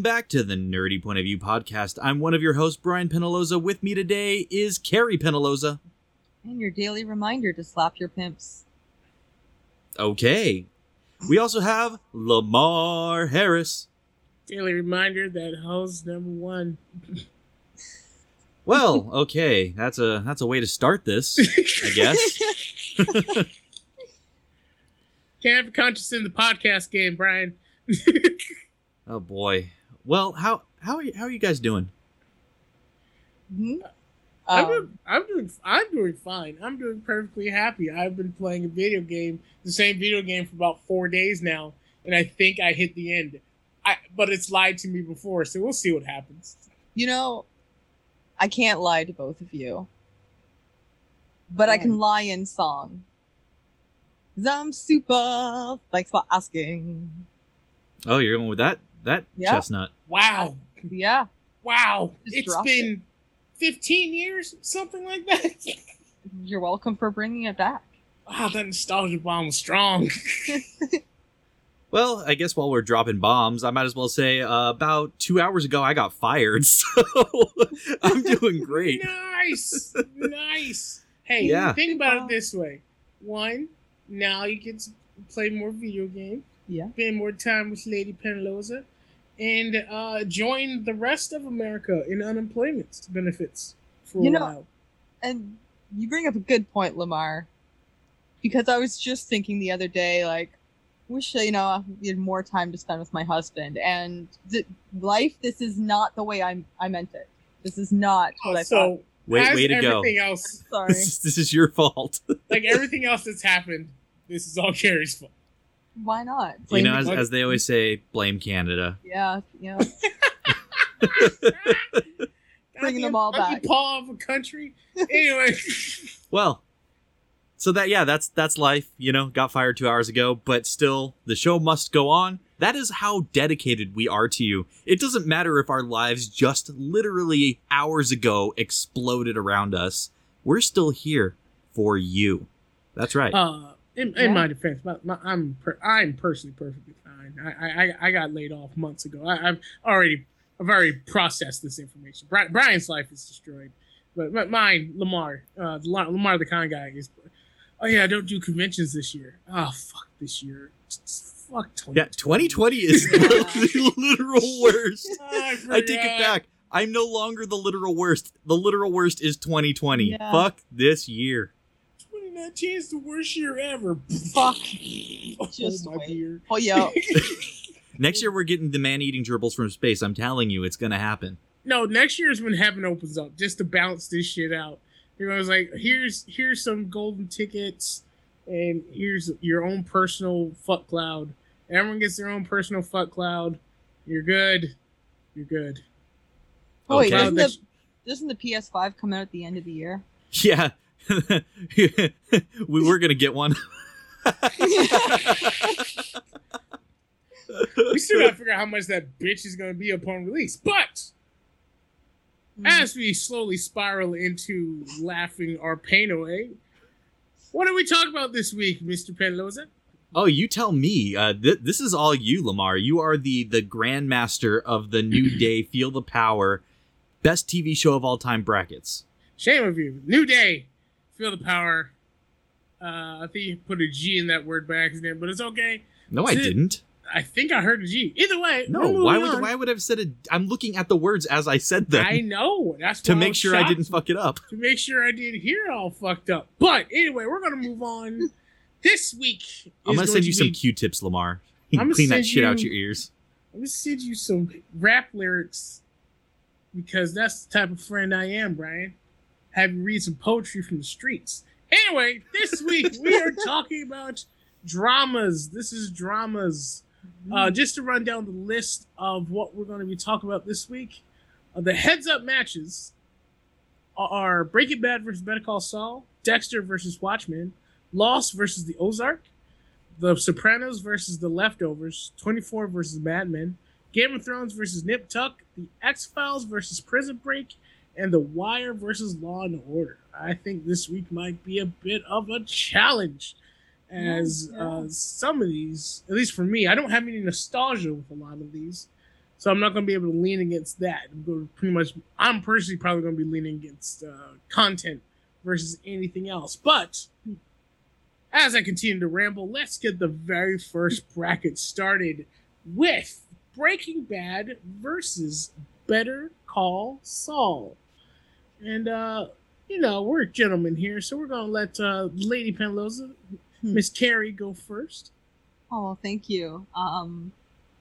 Welcome back to the Nerdy Point of View podcast. I'm one of your hosts, Brian Penaloza. With me today is Carrie Penaloza. And your daily reminder to slap your pimps. Okay. We also have Lamar Harris. Daily reminder that hoes number one. Well, okay, that's a that's a way to start this, I guess. Can't have a conscience in the podcast game, Brian. oh boy. Well, how how are you, how are you guys doing? Mhm. I'm, Um, doing, I'm doing I'm doing fine. I'm doing perfectly happy. I've been playing a video game, the same video game for about four days now, and I think I hit the end. I but it's lied to me before, so we'll see what happens. you know, I can't lie to both of you. But I can lie in song. 'Cause I'm super. Thanks for asking. Oh, you're going with that that Yeah. chestnut. Wow, Yeah. wow! Just it's dropped been 15 years, something like that. You're welcome for bringing it back. wow, that nostalgia bomb was strong. Well, I guess while we're dropping bombs, I might as well say uh, about two hours ago I got fired, so I'm doing great. Nice, nice. Hey, Yeah. think about it this way: one, now you get to play more video games, Yeah. spend more time with Lady Penaloza, and uh, join the rest of America in unemployment benefits for You a know- while. And you bring up a good point, Lamar. Because I was just thinking the other day, like, wish you know we had more time to spend with my husband. And th- life, this is not the way I I meant it. This is not what I thought. so, Way, as way to go. everything else, Sorry. This is, this is your fault. like everything else that's happened, this is all Carrie's fault. Why not? you know, as, as they always say, blame Canada. Yeah, yeah. Bringing them all back. Paw of a country. Anyway. Well, so that yeah, that's that's life. You know, got fired two hours ago, but still, the show must go on. That is how dedicated we are to you. It doesn't matter if our lives just literally hours ago exploded around us. We're still here for you. That's right. Uh, in, Yeah. in my defense, my, my, I'm per, I'm personally perfectly fine. I, I I- I got laid off months ago. I, I've already I've already processed this information. Bri- Brian's life is destroyed, but, but mine, Lamar, uh, Lamar, Lamar the kind guy is. Oh yeah, I don't do conventions this year. Oh fuck this year. Fuck 20. yeah, 2020 is the literal worst. I, I take it back. I'm no longer the literal worst. The literal worst is 2020. Yeah. Fuck this year. 2019 is the worst year ever. Fuck. Oh, Just my wait. beer. Oh yeah. Next year we're getting the man-eating gerbils from space. I'm telling you, it's gonna happen. No, next year is when heaven opens up just to balance this shit out. You know, it's like here's here's some golden tickets, and here's your own personal fuck cloud. Everyone gets their own personal fuck cloud. You're good. You're good. Oh wait, doesn't the doesn't the PS5 come out at the end of the year? Yeah. we were gonna get one. We still gotta figure out how much that bitch is gonna be upon release. But as we slowly spiral into laughing our pain away, what do we talk about this week, Mr. Penloza? oh, you tell me. Uh, th- this is all you, Lamar. You are the the grandmaster of the New Day. Feel the power. Best TV show of all time brackets. Shame of you. New day. Feel the power. Uh, I think you put a G in that word by accident, but it's okay. No, I didn't. I think I heard a G. Either way, No, why would on. why would I have said it? I'm looking at the words as I said them I know. That's to make was sure I didn't fuck it up. To make sure I didn't hear it all fucked up. But anyway, we're gonna move on. This week, I'm gonna send you some Q-tips, Lamar. I'm gonna Clean that shit out your ears. I'm gonna send you some rap lyrics because that's the type of friend I am, Brian. Have you read some poetry from the streets. Anyway, this week we are talking about dramas. This is dramas. Uh, just to run down the list of what we're going to be talking about this week, uh, the heads up matches are Breaking Bad versus Better Call Saul, Dexter versus Watchmen, Lost versus The Ozark, The Sopranos versus The Leftovers, 24 versus Mad Men, Game of Thrones versus Nip Tuck, The X Files versus Prison Break, and The Wire versus Law and Order. I think this week might be a bit of a challenge, as Yeah. Uh, some of these, at least for me, I don't have any nostalgia with a lot of these. So I'm not going to be able to lean against that. I'm going pretty much, I'm personally probably going to be leaning against uh, content versus anything else. But as I continue to ramble, let's get the very first bracket started with Breaking Bad versus Better Call Saul. And, uh, you know, we're gentlemen here, so we're going to let uh, Lady Penloza, Hmm. Miss Carrie, go first. Oh, thank you. Um,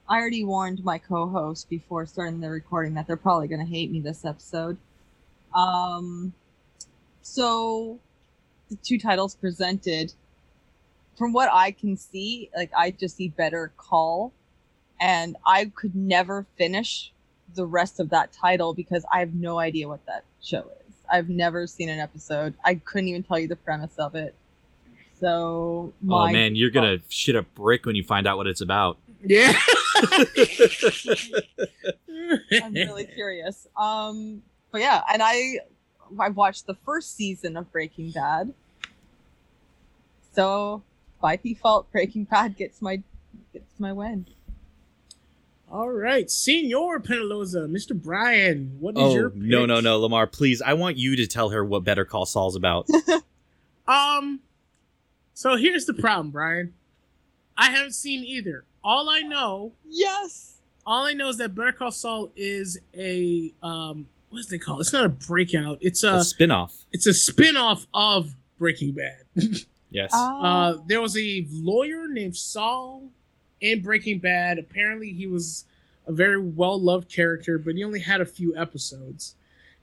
I already warned my co-host before starting the recording that they're probably going to hate me this episode. Um, so the two titles presented, from what I can see, like I just see Better Call, and I could never finish the rest of that title because I have no idea what that show is. I've never seen an episode. I couldn't even tell you the premise of it. So Oh man, you're gonna shit a brick when you find out what it's about. Yeah. I'm really curious. Um, but yeah, and I I watched the first season of Breaking Bad. So by default, Breaking Bad gets my gets my win. All right, Senor Penaloza, Mr. Brian, what is Oh your no pick? no no, Lamar, please! I want you to tell her what Better Call Saul's about. Um, so here's the problem, Brian. I haven't seen either. All I know, Yes. all I know is that Better Call Saul is a um, what is they call? It? It's not a breakout. It's a a spin-off. it's a spin-off of Breaking Bad. Yes. Uh, there was a lawyer named Saul in Breaking Bad. Apparently, he was a very well loved character, but he only had a few episodes.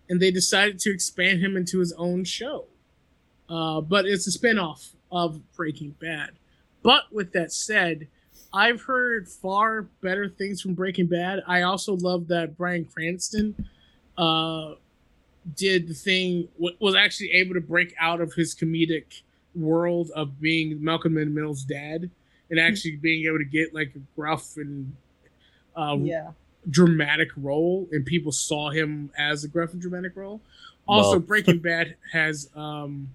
And they decided to expand him into his own show. Uh, but it's a spin off of Breaking Bad. But with that said, I've heard far better things from Breaking Bad. I also love that Bryan Cranston uh, did the thing, was actually able to break out of his comedic world of being Malcolm in the Middle's dad and actually being able to get like a gruff and uh, yeah. dramatic role, and people saw him as a gruff and dramatic role. Also, Well- Breaking Bad has um,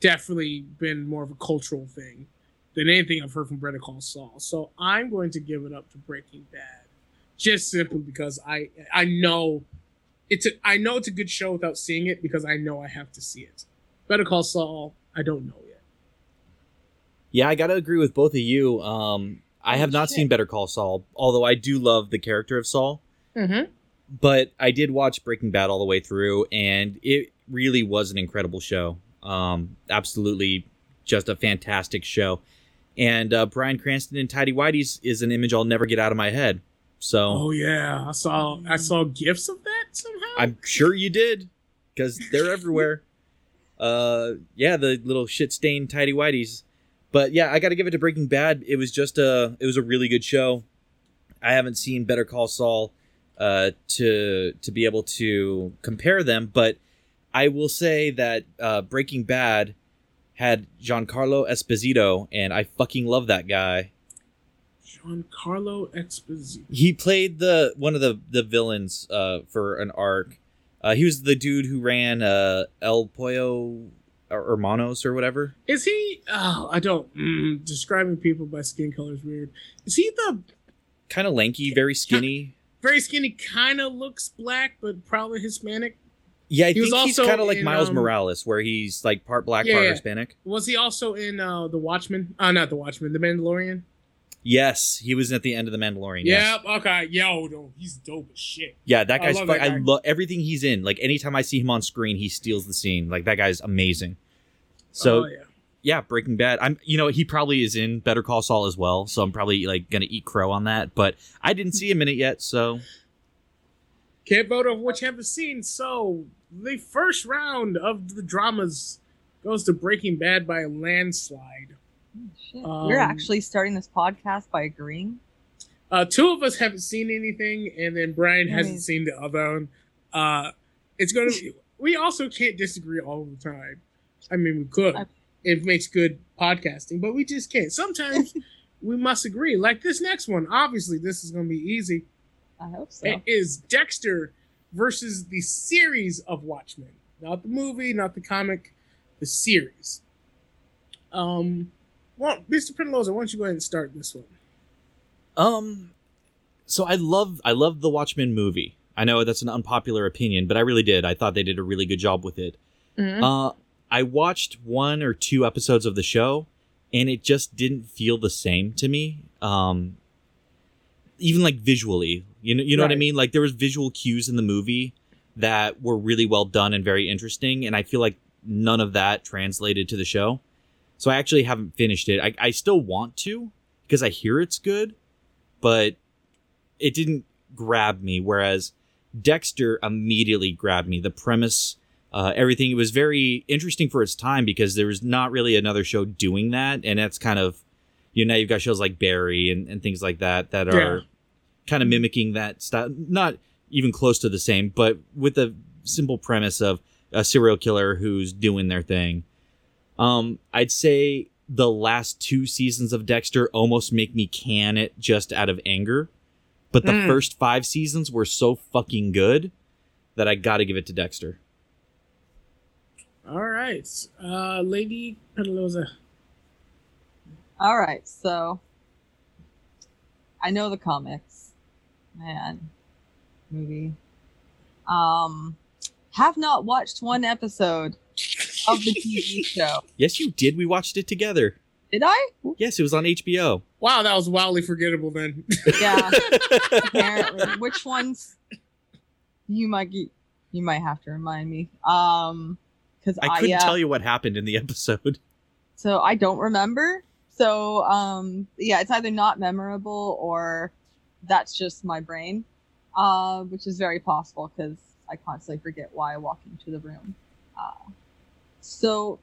definitely been more of a cultural thing than anything I've heard from Better Call Saul. So I'm going to give it up to Breaking Bad, just simply because I I know it's a, I know it's a good show without seeing it because I know I have to see it. Better Call Saul, I don't know yet. Yeah, I gotta agree with both of you. Um, I have not shit. seen Better Call Saul, although I do love the character of Saul. Mm-hmm. But I did watch Breaking Bad all the way through, and it really was an incredible show. Um, absolutely, just a fantastic show. And uh, Bryan Cranston and Tidy Whitey's is an image I'll never get out of my head. So Oh yeah, I saw I saw gifs of that somehow. I'm sure you did, because they're everywhere. Uh, yeah, the little shit stained tidy whities. But yeah, I got to give it to Breaking Bad. It was just a, it was a really good show. I haven't seen Better Call Saul, uh, to to be able to compare them, but I will say that uh, Breaking Bad had Giancarlo Esposito, and I fucking love that guy. Giancarlo Esposito. He played the one of the the villains uh, for an arc. Uh, he was the dude who ran uh, El Pollo Hermanos or whatever. Is he? Oh, I don't. Mm, describing people by skin color is weird. Is he the Kind of lanky, very skinny. very skinny? Kind of looks black, but probably Hispanic. Yeah, I He was think he's kind of like in, Miles um, Morales, where he's like part black, Yeah, part yeah. Hispanic. Was he also in uh, the Watchmen? Uh, not the Watchmen. The Mandalorian. Yes, he was at the end of the Mandalorian. Yeah. yes. Okay. Yo, no, he's dope as shit. yeah, that I guy's. love fu- that I guy. love everything he's in. Like anytime I see him on screen, he steals the scene. Like that guy's amazing. So Oh, yeah. yeah, Breaking Bad. I'm you know he probably is in Better Call Saul as well, so I'm probably like gonna eat crow on that. But I didn't see him in it yet, so Can't vote over what you haven't seen. So the first round of the dramas goes to Breaking Bad by a landslide. Shit. Um, We're actually starting this podcast by agreeing. Uh, two of us haven't seen anything, and then Brian hasn't Nice. seen the other one. Uh, it's gonna. Be, we also can't disagree all the time. I mean, we could. I- It makes good podcasting, but we just can't. Sometimes we must agree. Like this next one. Obviously, this is gonna be easy. I hope so. It is Dexter versus the series of Watchmen, not the movie, not the comic, the series. Um, well, Mr. Penaloza, why don't you go ahead and start this one? Um, so I love I love the Watchmen movie. I know that's an unpopular opinion, but I really did. I thought they did a really good job with it. Mhm. Uh, I watched one or two episodes of the show, and it just didn't feel the same to me. Um, even like visually, you know, you know what I mean. Like there was visual cues in the movie that were really well done and very interesting, and I feel like none of that translated to the show. So I actually haven't finished it. I, I still want to because I hear it's good, but it didn't grab me. Whereas Dexter immediately grabbed me. The premise, uh, everything. It was very interesting for its time because there was not really another show doing that, and that's kind of you know now you've got shows like Barry and, and things like that that are Yeah. kind of mimicking that style. Not even close to the same, but with the simple premise of a serial killer who's doing their thing. Um, I'd say the last two seasons of Dexter almost make me can it just out of anger. But the Mm. first five seasons were so fucking good that I gotta give it to Dexter. All right, uh, Lady Pedaloza. All right, so I know the comics, man, movie. Um, have not watched one episode of the TV show. Yes, you did. We watched it together. Did I? Yes, it was on HBO. Wow, that was wildly forgettable then. Yeah, apparently. Which ones? You might get, you might have to remind me. Um, because I I, couldn't yeah. tell you what happened in the episode. so I don't remember. So um yeah, it's either not memorable or that's just my brain, uh, which is very possible because I constantly forget why I walk into the room. Uh, so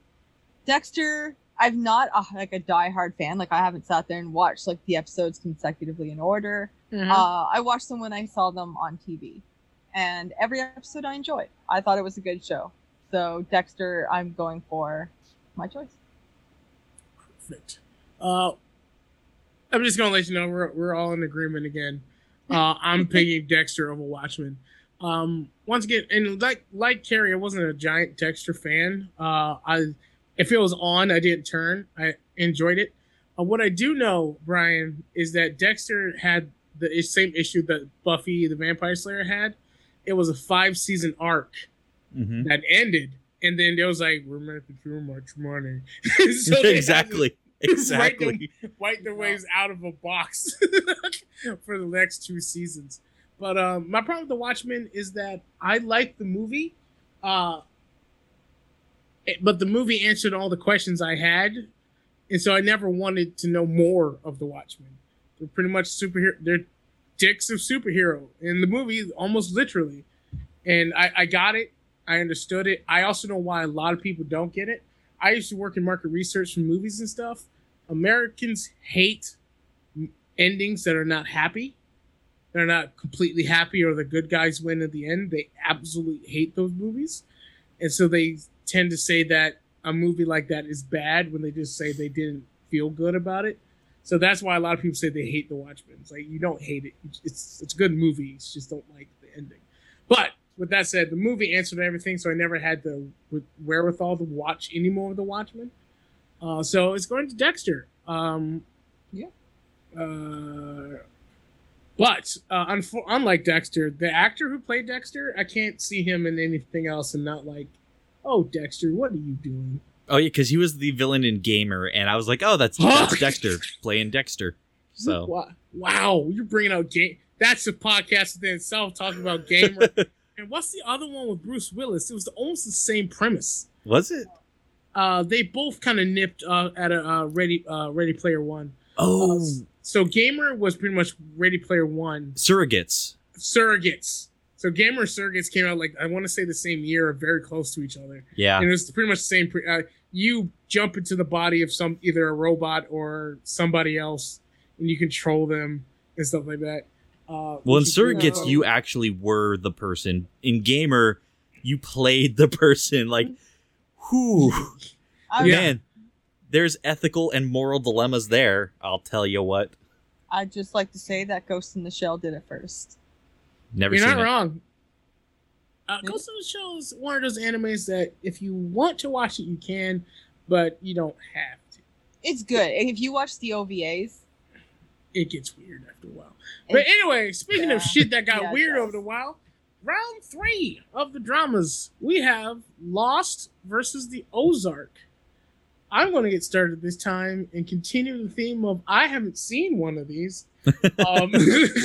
Dexter, I've not uh, like a diehard fan. Like I haven't sat there and watched like the episodes consecutively in order. Mhm. Uh, I watched them when I saw them on TV, and every episode I enjoyed. I thought it was a good show. So Dexter, I'm going for my choice. Perfect. Uh, I'm just gonna let you know we're we're all in agreement again. Uh, I'm picking Dexter over Watchmen. Um, once again, and like like Carrie, I wasn't a giant Dexter fan. Uh, I if it was on, I didn't turn. I enjoyed it. Uh, what I do know, Brian, is that Dexter had the same issue that Buffy the Vampire Slayer had. It was a five season arc Mm-hmm. that ended, and then there was like, "We're making too much money." So they had to- exactly. Exactly. wipe their ways out of a box for the next two seasons. But um, my problem with The Watchmen is that I like the movie, uh, but the movie answered all the questions I had, and so I never wanted to know more of The Watchmen. They're pretty much superhero. They're dicks of superhero in the movie, almost literally. And I, I got it. I understood it. I also know why a lot of people don't get it. I used to work in market research for movies and stuff. Americans hate endings that are not happy. They're not completely happy or the good guys win at the end. They absolutely hate those movies. And so they tend to say that a movie like that is bad when they just say they didn't feel good about it. So that's why a lot of people say they hate The Watchmen. It's like you don't hate it. It's it's a good movie. You just don't like the ending. But with that said, the movie answered everything, so I never had the wherewithal to watch any more of The Watchmen. Uh, so it's going to Dexter. Um, Yeah. Uh, but uh, unfo- unlike Dexter, the actor who played Dexter, I can't see him in anything else and not like, oh Dexter, what are you doing? Oh yeah, because he was the villain in Gamer, and I was like, oh, that's that's Dexter playing Dexter. So wow, you're bringing out game. That's a podcast within itself talking about gamer. and what's the other one with Bruce Willis? It was almost the same premise. was it? Uh, they both kind of nipped uh, at a uh, Ready uh, Ready Player One. Oh, So Gamer was pretty much Ready Player One. surrogates. Surrogates. So Gamer Surrogates came out like I want to say the same year, or very close to each other. Yeah. And it was pretty much the same. Pre- uh, you jump into the body of some either a robot or somebody else, and you control them and stuff like that. Uh, Well, in which is really surrogates, you actually were the person. In Gamer, you played the person. Like, whew, I, Yeah. man, there's ethical and moral dilemmas there. I'll tell you what. I'd just like to say that Ghost in the Shell did it first. Never You're seen not it. wrong. Uh, Yeah. Ghost in the Shell is one of those animes that if you want to watch it, you can, but you don't have to. It's good. And If you watch the OVAs, it gets weird after a while. But It- anyway, speaking yeah. of shit that got Yeah, weird over the while, round three of the dramas, we have Lost versus the Ozark. I'm going to get started this time and continue the theme of I haven't seen one of these. um,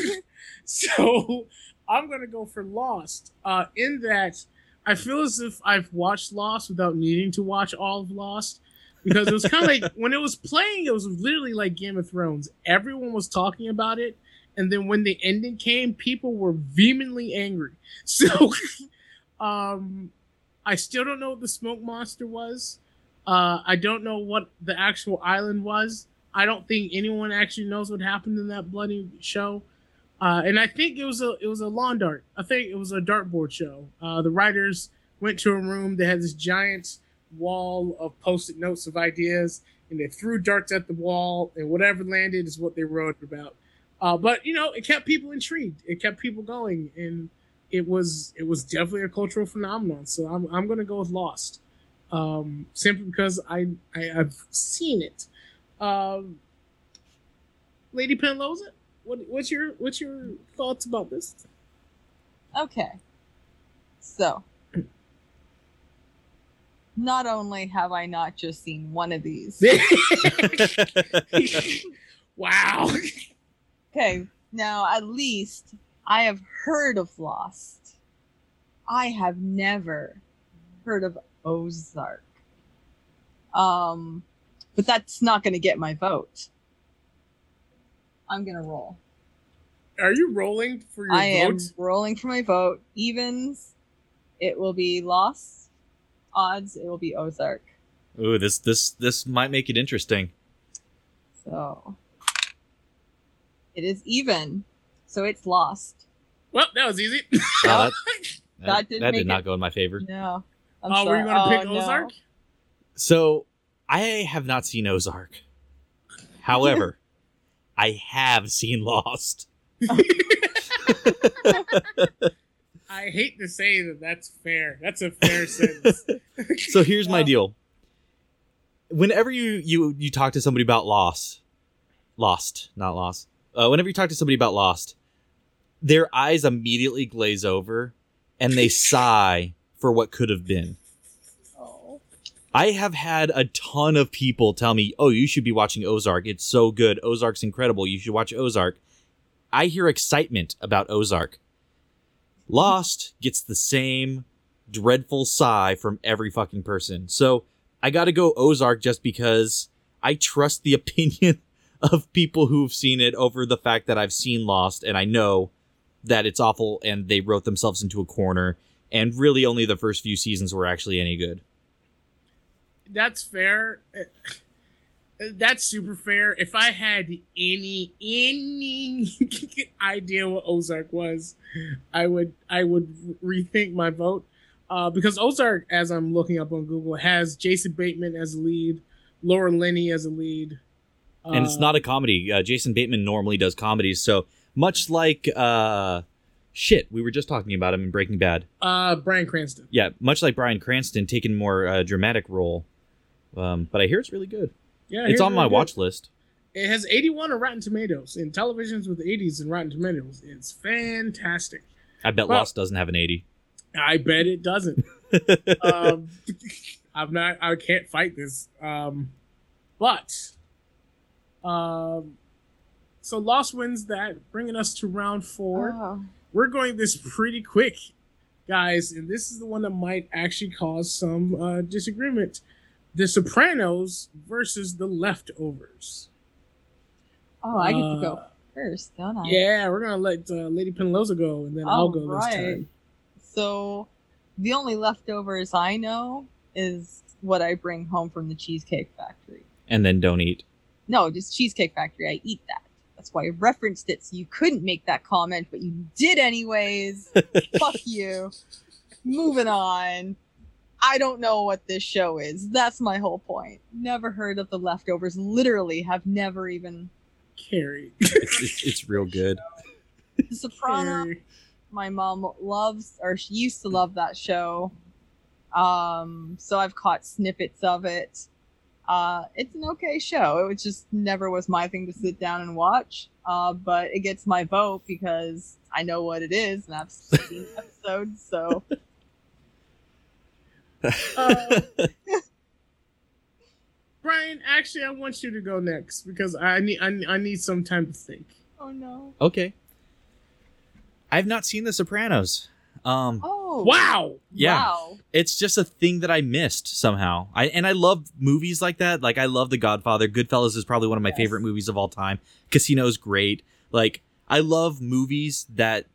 so I'm going to go for Lost. Uh, in that, I feel as if I've watched Lost without needing to watch all of Lost because it was kind of like when it was playing, it was literally like Game of Thrones. Everyone was talking about it, and then when the ending came, people were vehemently angry. So, um, I still don't know what the smoke monster was. Uh, I don't know what the actual island was. I don't think anyone actually knows what happened in that bloody show. Uh, and I think it was a it was a lawn dart. I think it was a dartboard show. Uh, the writers went to a room. They had this giant wall of post-it notes of ideas, and they threw darts at the wall, and whatever landed is what they wrote about. Uh, but you know, it kept people intrigued. It kept people going, and it was it was definitely a cultural phenomenon. So I'm I'm gonna go with Lost, um, simply because I, I I've seen it. Um, Lady Penloza, what what's your what's your thoughts about this? Okay. So, not only have I not just seen one of these, wow. okay, now at least I have heard of Lost. I have never heard of Ozark. Um, but that's not going to get my vote. I'm going to roll. Are you rolling for your I am rolling for my vote. Evens, it will be Lost. Odds, it will be Ozark. Ooh, this this this might make it interesting. So it is even. So it's Lost. Well, that was easy. Oh, that, That that, did, that did not it- go in my favor. No. I'm Oh, were you going to pick Oh, no. Ozark? So I have not seen Ozark. However, I have seen Lost. I hate to say that that's fair. That's a fair sentence. So here's my deal. Whenever you you you talk to somebody about Lost, Lost, not Lost. Uh, whenever you talk to somebody about Lost, their eyes immediately glaze over, and they sigh for what could have been. I have had a ton of people tell me, "Oh, you should be watching Ozark. It's so good. Ozark's incredible. You should watch Ozark." I hear excitement about Ozark. Lost gets the same dreadful sigh from every fucking person. So, I got to go Ozark just because I trust the opinion of people who've seen it over the fact that I've seen Lost and I know that it's awful and they wrote themselves into a corner and really only the first few seasons were actually any good. that's fair. Uh, That's super fair. If I had any any idea what Ozark was, I would I would rethink my vote. Uh, because Ozark, as I'm looking up on Google, has Jason Bateman as a lead, Laura Linney as a lead, and it's Uh, not a comedy. Uh, Jason Bateman normally does comedies, so much like uh, shit, we were just talking about him in Breaking Bad. uh Bryan Cranston. Yeah, much like Bryan Cranston, taking more uh, dramatic role. Um, but I hear it's really good. Yeah, it's here's on my good. watch list. It has 81 on Rotten Tomatoes. In televisions with 80s and Rotten Tomatoes, it's fantastic. I bet Well- Lost doesn't have an eighty. I bet it doesn't. um, I'm not. I can't fight this. Um, but, um, so Lost wins that, bringing us to round four. Oh. We're going this pretty quick, guys, and this is the one that might actually cause some uh, disagreement. The Sopranos versus The Leftovers. Oh, I get to Uh, go first, don't I? Yeah, we're gonna let uh, Lady Penloza go, and then I'll go this Alright. time. So the only leftovers I know is what I bring home from the Cheesecake Factory. and then don't eat. No, just Cheesecake Factory. I eat that. That's why I referenced it so you couldn't make that comment, but you did anyways. Fuck you. Moving on. I don't know what this show is. That's my whole point. Never heard of the leftovers. Literally have never even Carrie. It's, it's, it's real good. The Soprano. Carrie. my mom loves or she used to love that show um so i've caught snippets of it Uh, it's an okay show. It was just never was my thing to sit down and watch. Uh, but it gets my vote because I know what it is, and I've seen episodes. So Uh, Brian, actually, I want you to go next because I need I, I need some time to think. oh no. okay. I've not seen The Sopranos. Um, Oh Wow. yeah. Wow. it's just a thing that I missed somehow. I and I love movies like that. Like I love The Godfather. Goodfellas is probably one of my Yes. favorite movies of all time. Casino's great. Like I love movies that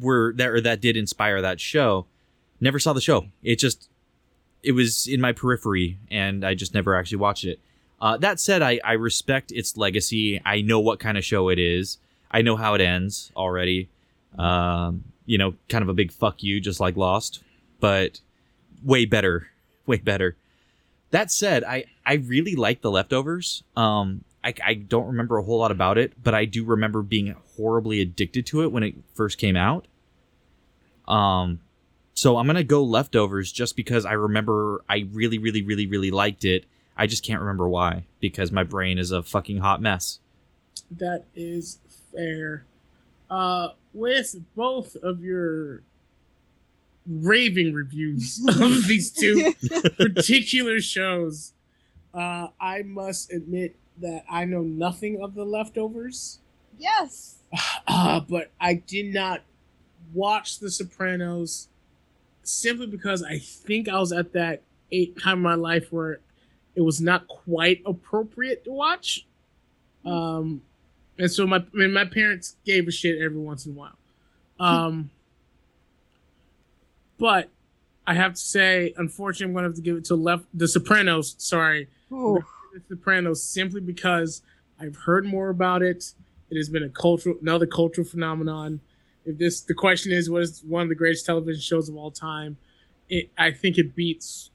were that or that did inspire that show. Never saw the show. It just it was in my periphery and I just never actually watched it. Uh, that said, I, I respect its legacy. I know what kind of show it is. I know how it ends already. Um, you know, kind of a big fuck you, just like Lost, but way better, way better. That said, I I really like the leftovers. Um, I I don't remember a whole lot about it, but I do remember being horribly addicted to it when it first came out. Um, so I'm gonna go leftovers just because I remember I really, really, really, really liked it. I just can't remember why because my brain is a fucking hot mess. That is fair. Uh, with both of your raving reviews of these two particular shows, uh, I must admit that I know nothing of the leftovers. yes. Uh, but I did not watch The Sopranos simply because I think I was at that eight time in my life where it was not quite appropriate to watch. Um, and so my I mean, my parents gave a shit every once in a while. Um, but I have to say, unfortunately, I'm going to have to give it to left The Sopranos. Sorry. The Sopranos simply because I've heard more about it. It has been a cultural, another cultural phenomenon. If this, the question is, what is one of the greatest television shows of all time? It, I think it beats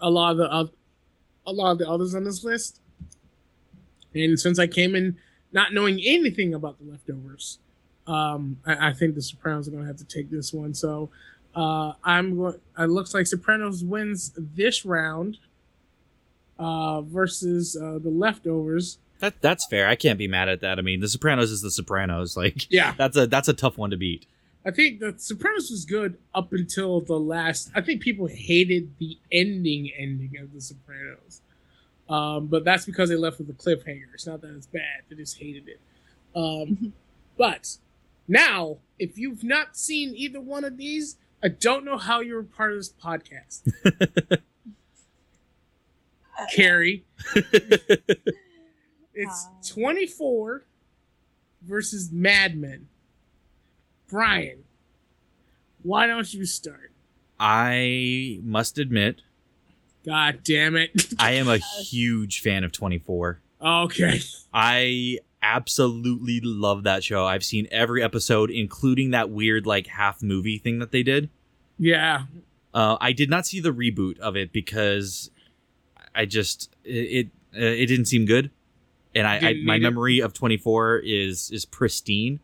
a lot of the oth- a lot of the others on this list. And since I came in not knowing anything about the leftovers, um, I, I think the Sopranos are going to have to take this one. So uh, I'm. It looks like Sopranos wins this round uh, versus uh, the leftovers. That that's fair. I can't be mad at that. I mean, The Sopranos is The Sopranos. Like Yeah, that's a that's a tough one to beat. I think the Sopranos was good up until the last. I think people hated the ending ending of the Sopranos, um, but that's because they left with a cliffhanger. It's not that it's bad; they just hated it. Um, but now, if you've not seen either one of these, I don't know how you're a part of this podcast, Carrie. It's Hi. 24 versus Mad Men. Brian, why don't you start? I must admit, God damn it. I am a huge fan of 24. okay. I absolutely love that show. I've seen every episode, including that weird like half movie thing that they did. Yeah. Uh, I did not see the reboot of it because I just it it, uh, it didn't seem good, and I, I my need it. memory of 24 is is pristine.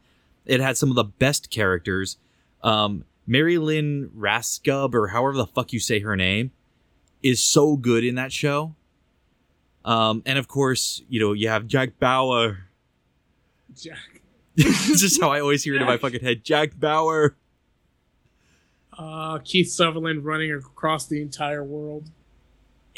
It had some of the best characters. Um, Mary Lynn Rajskub or however the fuck you say her name is so good in that show. Um, and of course, you know you have Jack Bauer. Jack. this is how I always hear it in my fucking head. Jack Bauer. Uh, Kiefer Sutherland running across the entire world.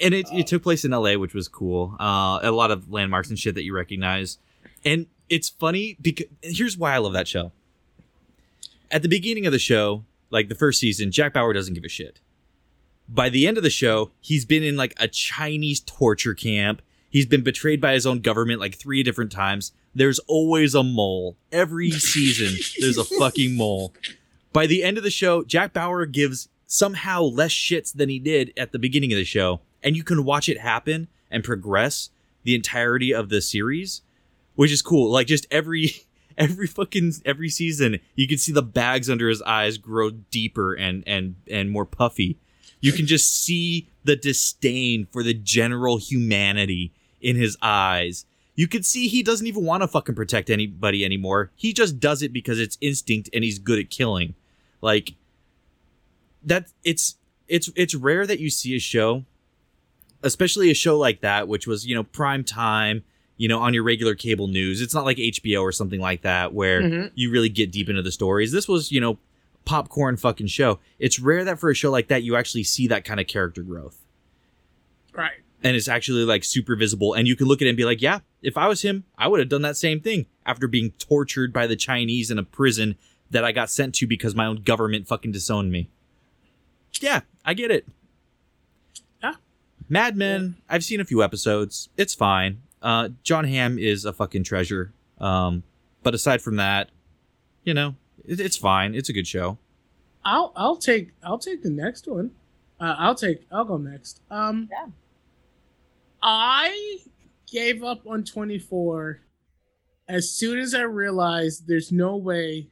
and it, it took place in LA, which was cool. Uh, a lot of landmarks and shit that you recognize. And it's funny because here's why I love that show. At the beginning of the show, like the first season, Jack Bauer doesn't give a shit. By the end of the show, he's been in like a Chinese torture camp. He's been betrayed by his own government like three different times. There's always a mole. Every season, there's a fucking mole. By the end of the show, Jack Bauer gives somehow less shits than he did at the beginning of the show, and you can watch it happen and progress the entirety of the series, which is cool. Like just every every fucking every season, you can see the bags under his eyes grow deeper and and and more puffy. You can just see the disdain for the general humanity in his eyes. You can see he doesn't even want to fucking protect anybody anymore. He just does it because it's instinct and he's good at killing. Like that it's it's it's rare that you see a show especially a show like that, which was you know prime time, you know on your regular cable news. It's not like HBO or something like that where Mhm. you really get deep into the stories. This was you know popcorn fucking show. It's rare that for a show like that you actually see that kind of character growth. Right. and it's actually like super visible and you can look at it and be like yeah if i was him i would have done that same thing after being tortured by the chinese in a prison that i got sent to because my own government fucking disowned me yeah i get it Yeah. mad men i've seen a few episodes it's fine uh jon hamm is a fucking treasure um but aside from that you know it, it's fine it's a good show I'll I'll take I'll take the next one. Uh, I'll take I'll go next. Um, Yeah. I gave up on 24 as soon as I realized there's no way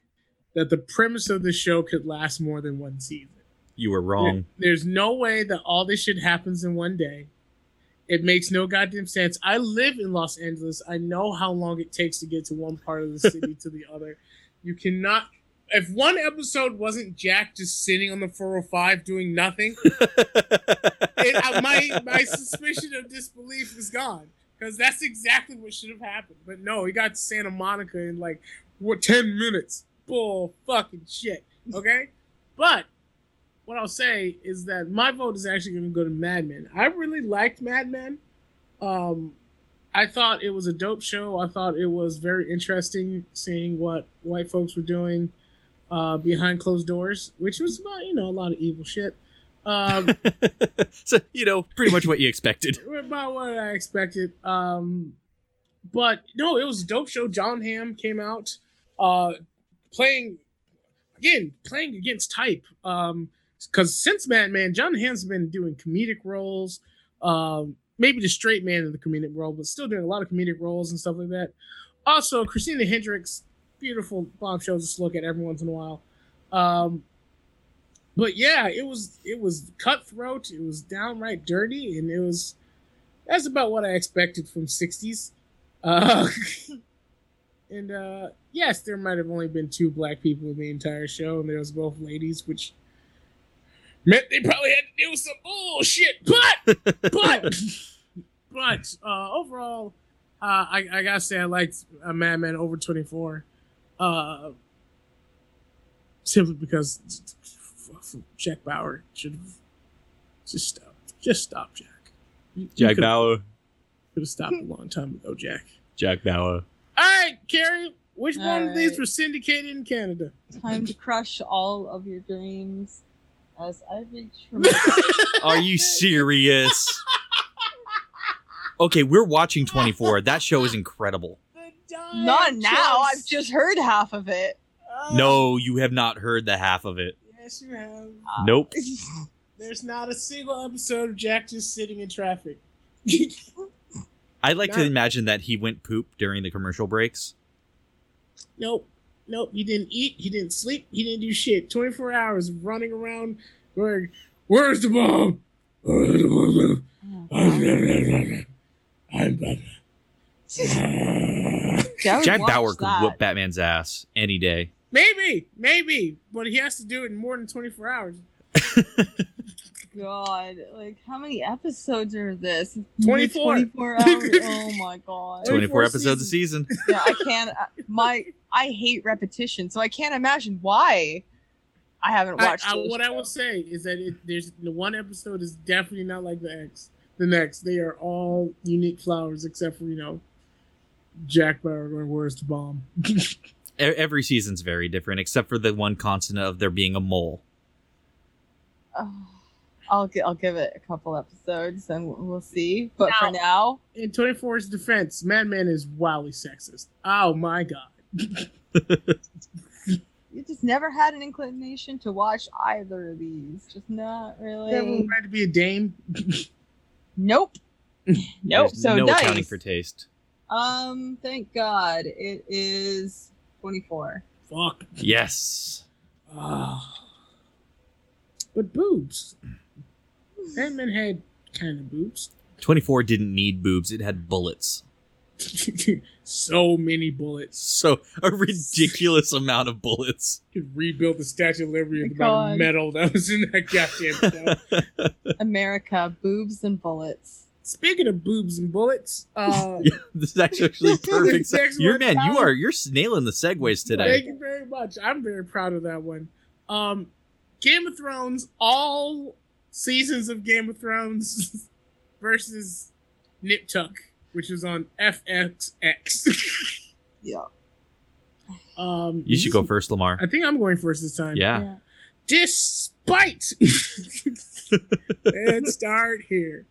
that the premise of the show could last more than one season. you were wrong There's no way that all this shit happens in one day. It makes no goddamn sense. I live in Los Angeles. I know how long it takes to get to one part of the city to the other. You cannot. If one episode wasn't Jack just sitting on the 405 doing nothing, it, uh, my my suspicion of disbelief is gone because that's exactly what should have happened. But no, he got to Santa Monica in like what ten minutes. Bull fucking shit. Okay, but what I'll say is that my vote is actually going to go to Mad Men. I really liked Mad Men. Um, I thought it was a dope show. I thought it was very interesting seeing what white folks were doing uh, behind closed doors, which was about you know a lot of evil shit. Um, so you know pretty much what you expected about what I expected. Um, but no, it was a dope show. Jon Hamm came out, uh, playing again, playing against type. Um, because since Mad Men, Jon Hamm's been doing comedic roles. Um, maybe the straight man in the comedic role, but still doing a lot of comedic roles and stuff like that. Also, Christina Hendricks, beautiful bomb shows to look at every once in a while. Um, but yeah, it was it was cutthroat. It was downright dirty, and it was that's about what I expected from '60s. Uh, and uh, yes, there might have only been two black people in the entire show, and there was both ladies, which meant they probably had to do some bullshit. But but but uh, overall, uh, I, I gotta say I liked uh, Mad Men over 24. Uh, simply because Jack Bauer should have just stopped. Just stop, Jack. You- you jack could've- bauer Could have stopped a long time ago, Jack. jack bauer All right, Carrie. Which one All of these right. were syndicated in Canada? Time to crush all of your dreams as I reach for my. Are you serious? Okay, we're watching 24. That show is incredible. Not now. I've just heard half of it. Uh, no, you have not heard the half of it. Yes, you have. Ah. Nope. There's not a single episode of Jack just sitting in traffic. I'd like to imagine that he went poop during the commercial breaks. nope. Nope. He didn't eat. He didn't sleep. He didn't do shit. 24 hours running around going, Where's the bomb? Where's the bomb? Oh, I'm Batman. Yeah, I Jack Bauer could that. whoop Batman's ass any day. Maybe, maybe, but he has to do it in more than 24 hours. God, like how many episodes are this? 24. 24 hours. Oh my god. 24 24 episodes a season. yeah, I can't. I- My I hate repetition, so I can't imagine why I haven't watched. I, this what I will say is that it, there's the one episode is definitely not like the X. The next, they are all unique flowers except for you know Jack Bauer going, "Where's the bomb?" E- Every season's very different, except for the one constant of there being a mole. Oh, I'll gi- I'll give it a couple episodes and we'll- we'll see. But for Now- now, In 24's defense, Madman is wildly sexist. Oh my god. you just never had an inclination to watch either of these. Just not really. Never wanted to be a dame. Nope. nope. There's So no nice. accounting for taste. Um, thank God it is 24. Fuck. Yes. Ah. But boobs. Madman had kind of boobs. 24 didn't need boobs, it had bullets. so many bullets. So a ridiculous amount of bullets. Could rebuild the Statue of Liberty with My the of metal that was in that goddamn show. America, boobs and bullets. Speaking of boobs and bullets, uh, Yeah, this is actually perfect. This next man, you are you're nailing the segues today. Thank you very much. I'm very proud of that one. Um, Game of Thrones, all seasons of Game of Thrones versus Nip Tuck, which is on FXX. Yeah. um, You should go first, Lamar. I think I'm going first this time. Yeah. Despite, let's start here.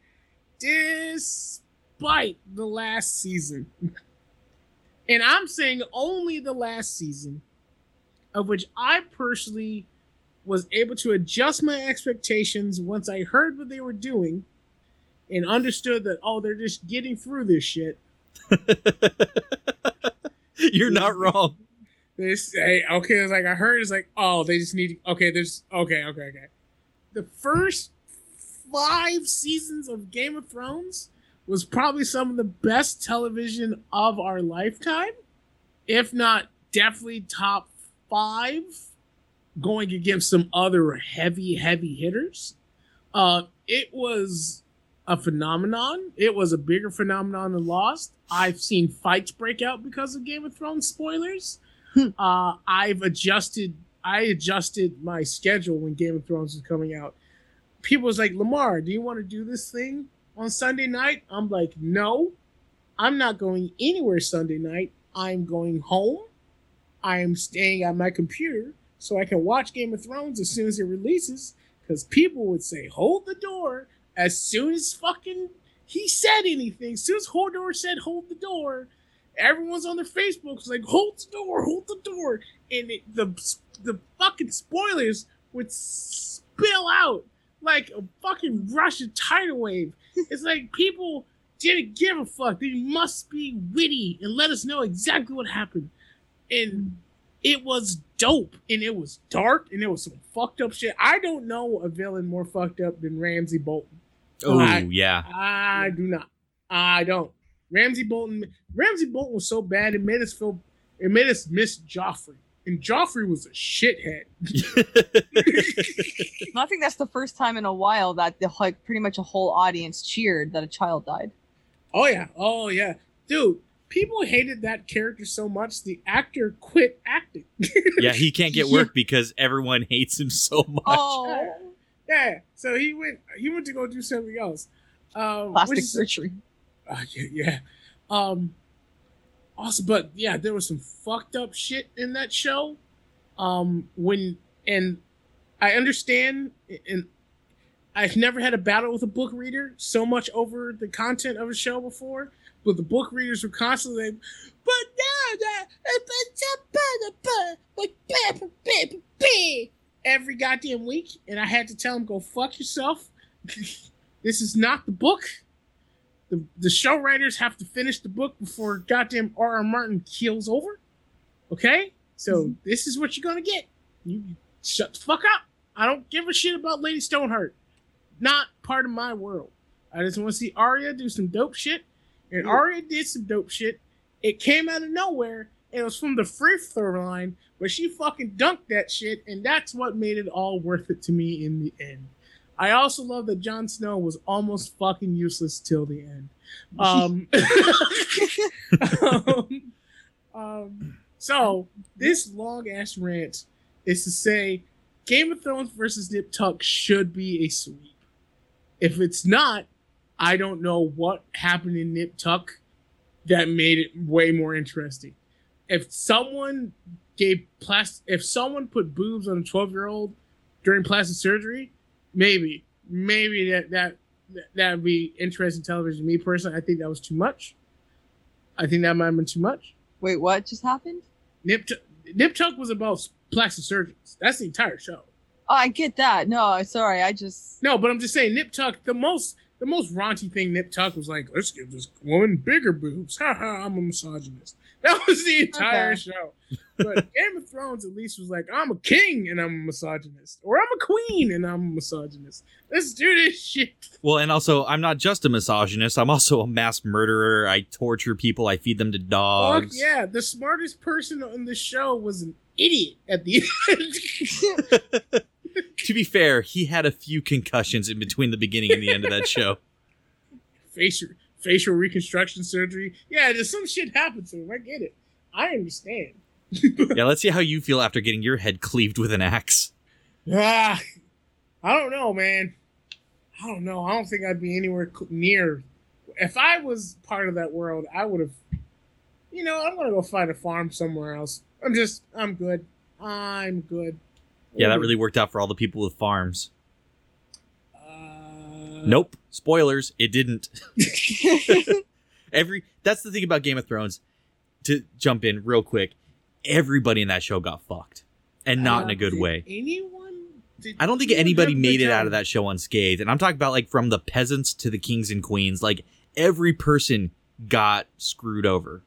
Despite the last season, and I'm saying only the last season, of which I personally was able to adjust my expectations once I heard what they were doing and understood that, oh, they're just getting through this shit. You're not wrong. They say, okay, it's like I heard it's like, oh, they just need okay, there's okay, okay, okay. The first five seasons of Game of Thrones was probably some of the best television of our lifetime, if not definitely top five, going against some other heavy, heavy hitters. Uh, it was a phenomenon. It was a bigger phenomenon than Lost. I've seen fights break out because of Game of Thrones spoilers. uh, I've adjusted. I adjusted my schedule when Game of Thrones was coming out. People was like, Lamar, do you want to do this thing on Sunday night? I'm like, no, I'm not going anywhere Sunday night. I'm going home. I am staying at my computer so I can watch Game of Thrones as soon as it releases. Because people would say, hold the door as soon as fucking he said anything. As soon as Hodor said, hold the door, everyone's on their Facebook was like, hold the door, hold the door. And it, the, the fucking spoilers would spill out like a fucking Russian tidal wave. it's like people didn't give a fuck. They must be witty and let us know exactly what happened. And it was dope and it was dark and it was some fucked up shit. I don't know a villain more fucked up than Ramsay Bolton. Oh I- yeah. I do not. I don't. Ramsay Bolton. Ramsay Bolton was so bad it made us feel. It made us miss Joffrey, and Joffrey was a shithead. And I think that's the first time in a while that the like pretty much a whole audience cheered that a child died. Oh yeah. Oh yeah, dude. People hated that character so much the actor quit acting. yeah, he can't get work because everyone hates him so much. Oh, yeah. So he went. He went to go do something else. Um, plastic which is- surgery. Uh, yeah, yeah. Um, also, but yeah, there was some fucked up shit in that show. Um, when and I understand, and I've never had a battle with a book reader so much over the content of a show before. But the book readers were constantly but every goddamn week, and I had to tell them, go fuck yourself. this is not the book the the show writers have to finish the book before goddamn R. R. Martin keels over. Okay, so mm-hmm. this is what you're gonna get. You shut the fuck up. I don't give a shit about Lady Stoneheart. Not part of my world. I just want to see Arya do some dope shit, and Arya did some dope shit. It came out of nowhere, and it was from the free throw line, but she fucking dunked that shit, and that's what made it all worth it to me in the end. I also love that Jon Snow was almost fucking useless till the end. Um, um, um, so this long ass rant is to say Game of Thrones versus Nip Tuck should be a sweep. If it's not, I don't know what happened in Nip Tuck that made it way more interesting. If someone gave plastic, if someone put boobs on a twelve year old during plastic surgery, maybe, maybe that that that would be interesting television. Me personally, I think that was too much. I think that might have been too much. Wait, what just happened? Nip Tuck, Nip Tuck was about plastic surgeons. That's the entire show. Oh, I get that. No, sorry, I just No, but I'm just saying, Nip Tuck, the most the most raunchy thing Nip Tuck was like, let's give this woman bigger boobs. Ha ha, I'm a misogynist. That was the entire Okay. show. But Game of Thrones at least was like, I'm a king and I'm a misogynist, or I'm a queen and I'm a misogynist. Let's do this shit. Well, and also, I'm not just a misogynist. I'm also a mass murderer. I torture people. I feed them to Fuck dogs. yeah, the smartest person on the show was an idiot at the end. to be fair, he had a few concussions in between the beginning and the end of that show. facial facial reconstruction surgery. Yeah, there's some shit happened to him. I get it. I understand. Yeah, let's see how you feel after getting your head cleaved with an axe. Ah, I don't know, man. I don't know. I don't think I'd be anywhere cl- near. If I was part of that world, I would have. You know, I'm gonna go find a farm somewhere else. I'm just, I'm good. I'm good. Yeah, that really worked out for all the people with farms. Uh, Nope. Spoilers, it didn't. Every that's the thing about Game of Thrones. To jump in real quick, everybody in that show got fucked. And not in a good did way. Anyone? I don't think anybody made it out of that show unscathed. And I'm talking about like from the peasants to the kings and queens. Like every person got screwed over.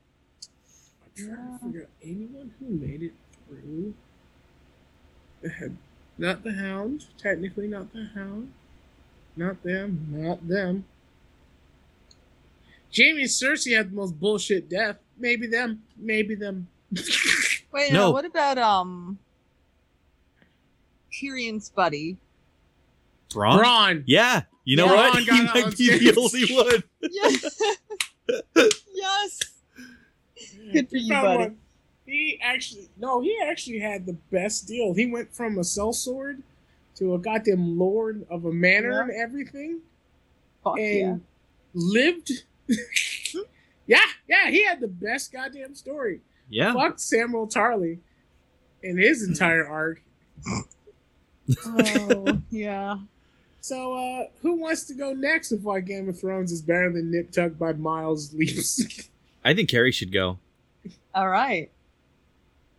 I'm trying to figure out anyone who made it through. The not the hound. Technically, not the hound. Not them. Not them. Jaime and Cersei had the most bullshit death. Maybe them. Maybe them. Wait, No. no. What about um Tyrion's buddy? Bronn? Bronn. Yeah. You know Yeah. what? Bronn He got might on be the only one. Yes. yes. Good for you, Found buddy. one. He actually no, he actually had the best deal. He went from a sellsword to a goddamn lord of a manor Yeah. and everything. Fuck and yeah. lived. yeah, yeah, he had the best goddamn story. Yeah. Fuck Samuel Tarly in his entire arc. Oh, yeah. So, uh, who wants to go next if why Game of Thrones is better than Nip Tuck by miles leaps? I think Carrie should go. All right.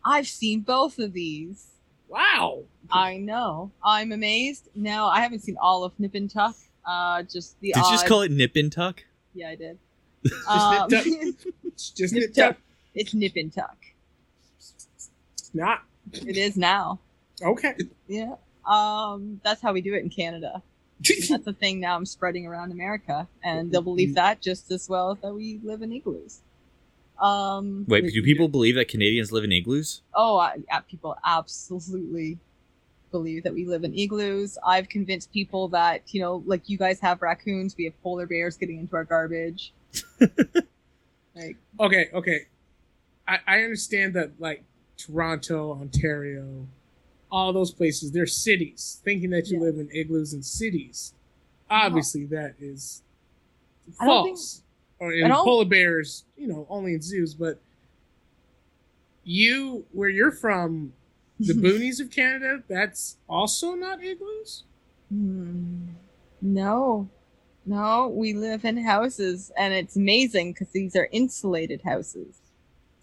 I've seen both of these. wow. I know. I'm amazed. No, I haven't seen all of Nip and Tuck. Uh, just the Did you just call it nip and tuck? Yeah, I did. Just Um, Nip Tuck. It's just Nip Nip Tuck. it's Nip and Tuck. It's not. It is now. Okay. Yeah. Um, that's how we do it in Canada. That's the thing now I'm spreading around America, and they'll believe that just as well that we live in igloos. Um, Wait, do people believe that Canadians live in igloos? oh, I, yeah, people absolutely believe that we live in igloos. I've convinced people that, you know, like you guys have raccoons, we have polar bears getting into our garbage. like, okay, okay. I, I understand that, like, Toronto, Ontario, all those places, they're cities. Thinking that you Yeah. live in igloos in cities. Obviously, that is I don't think- false. Or in polar bears, you know, only in zoos. But you, where you're from, the boonies of Canada, that's also not igloos? Hmm. No, no, we live in houses, and it's amazing because these are insulated houses.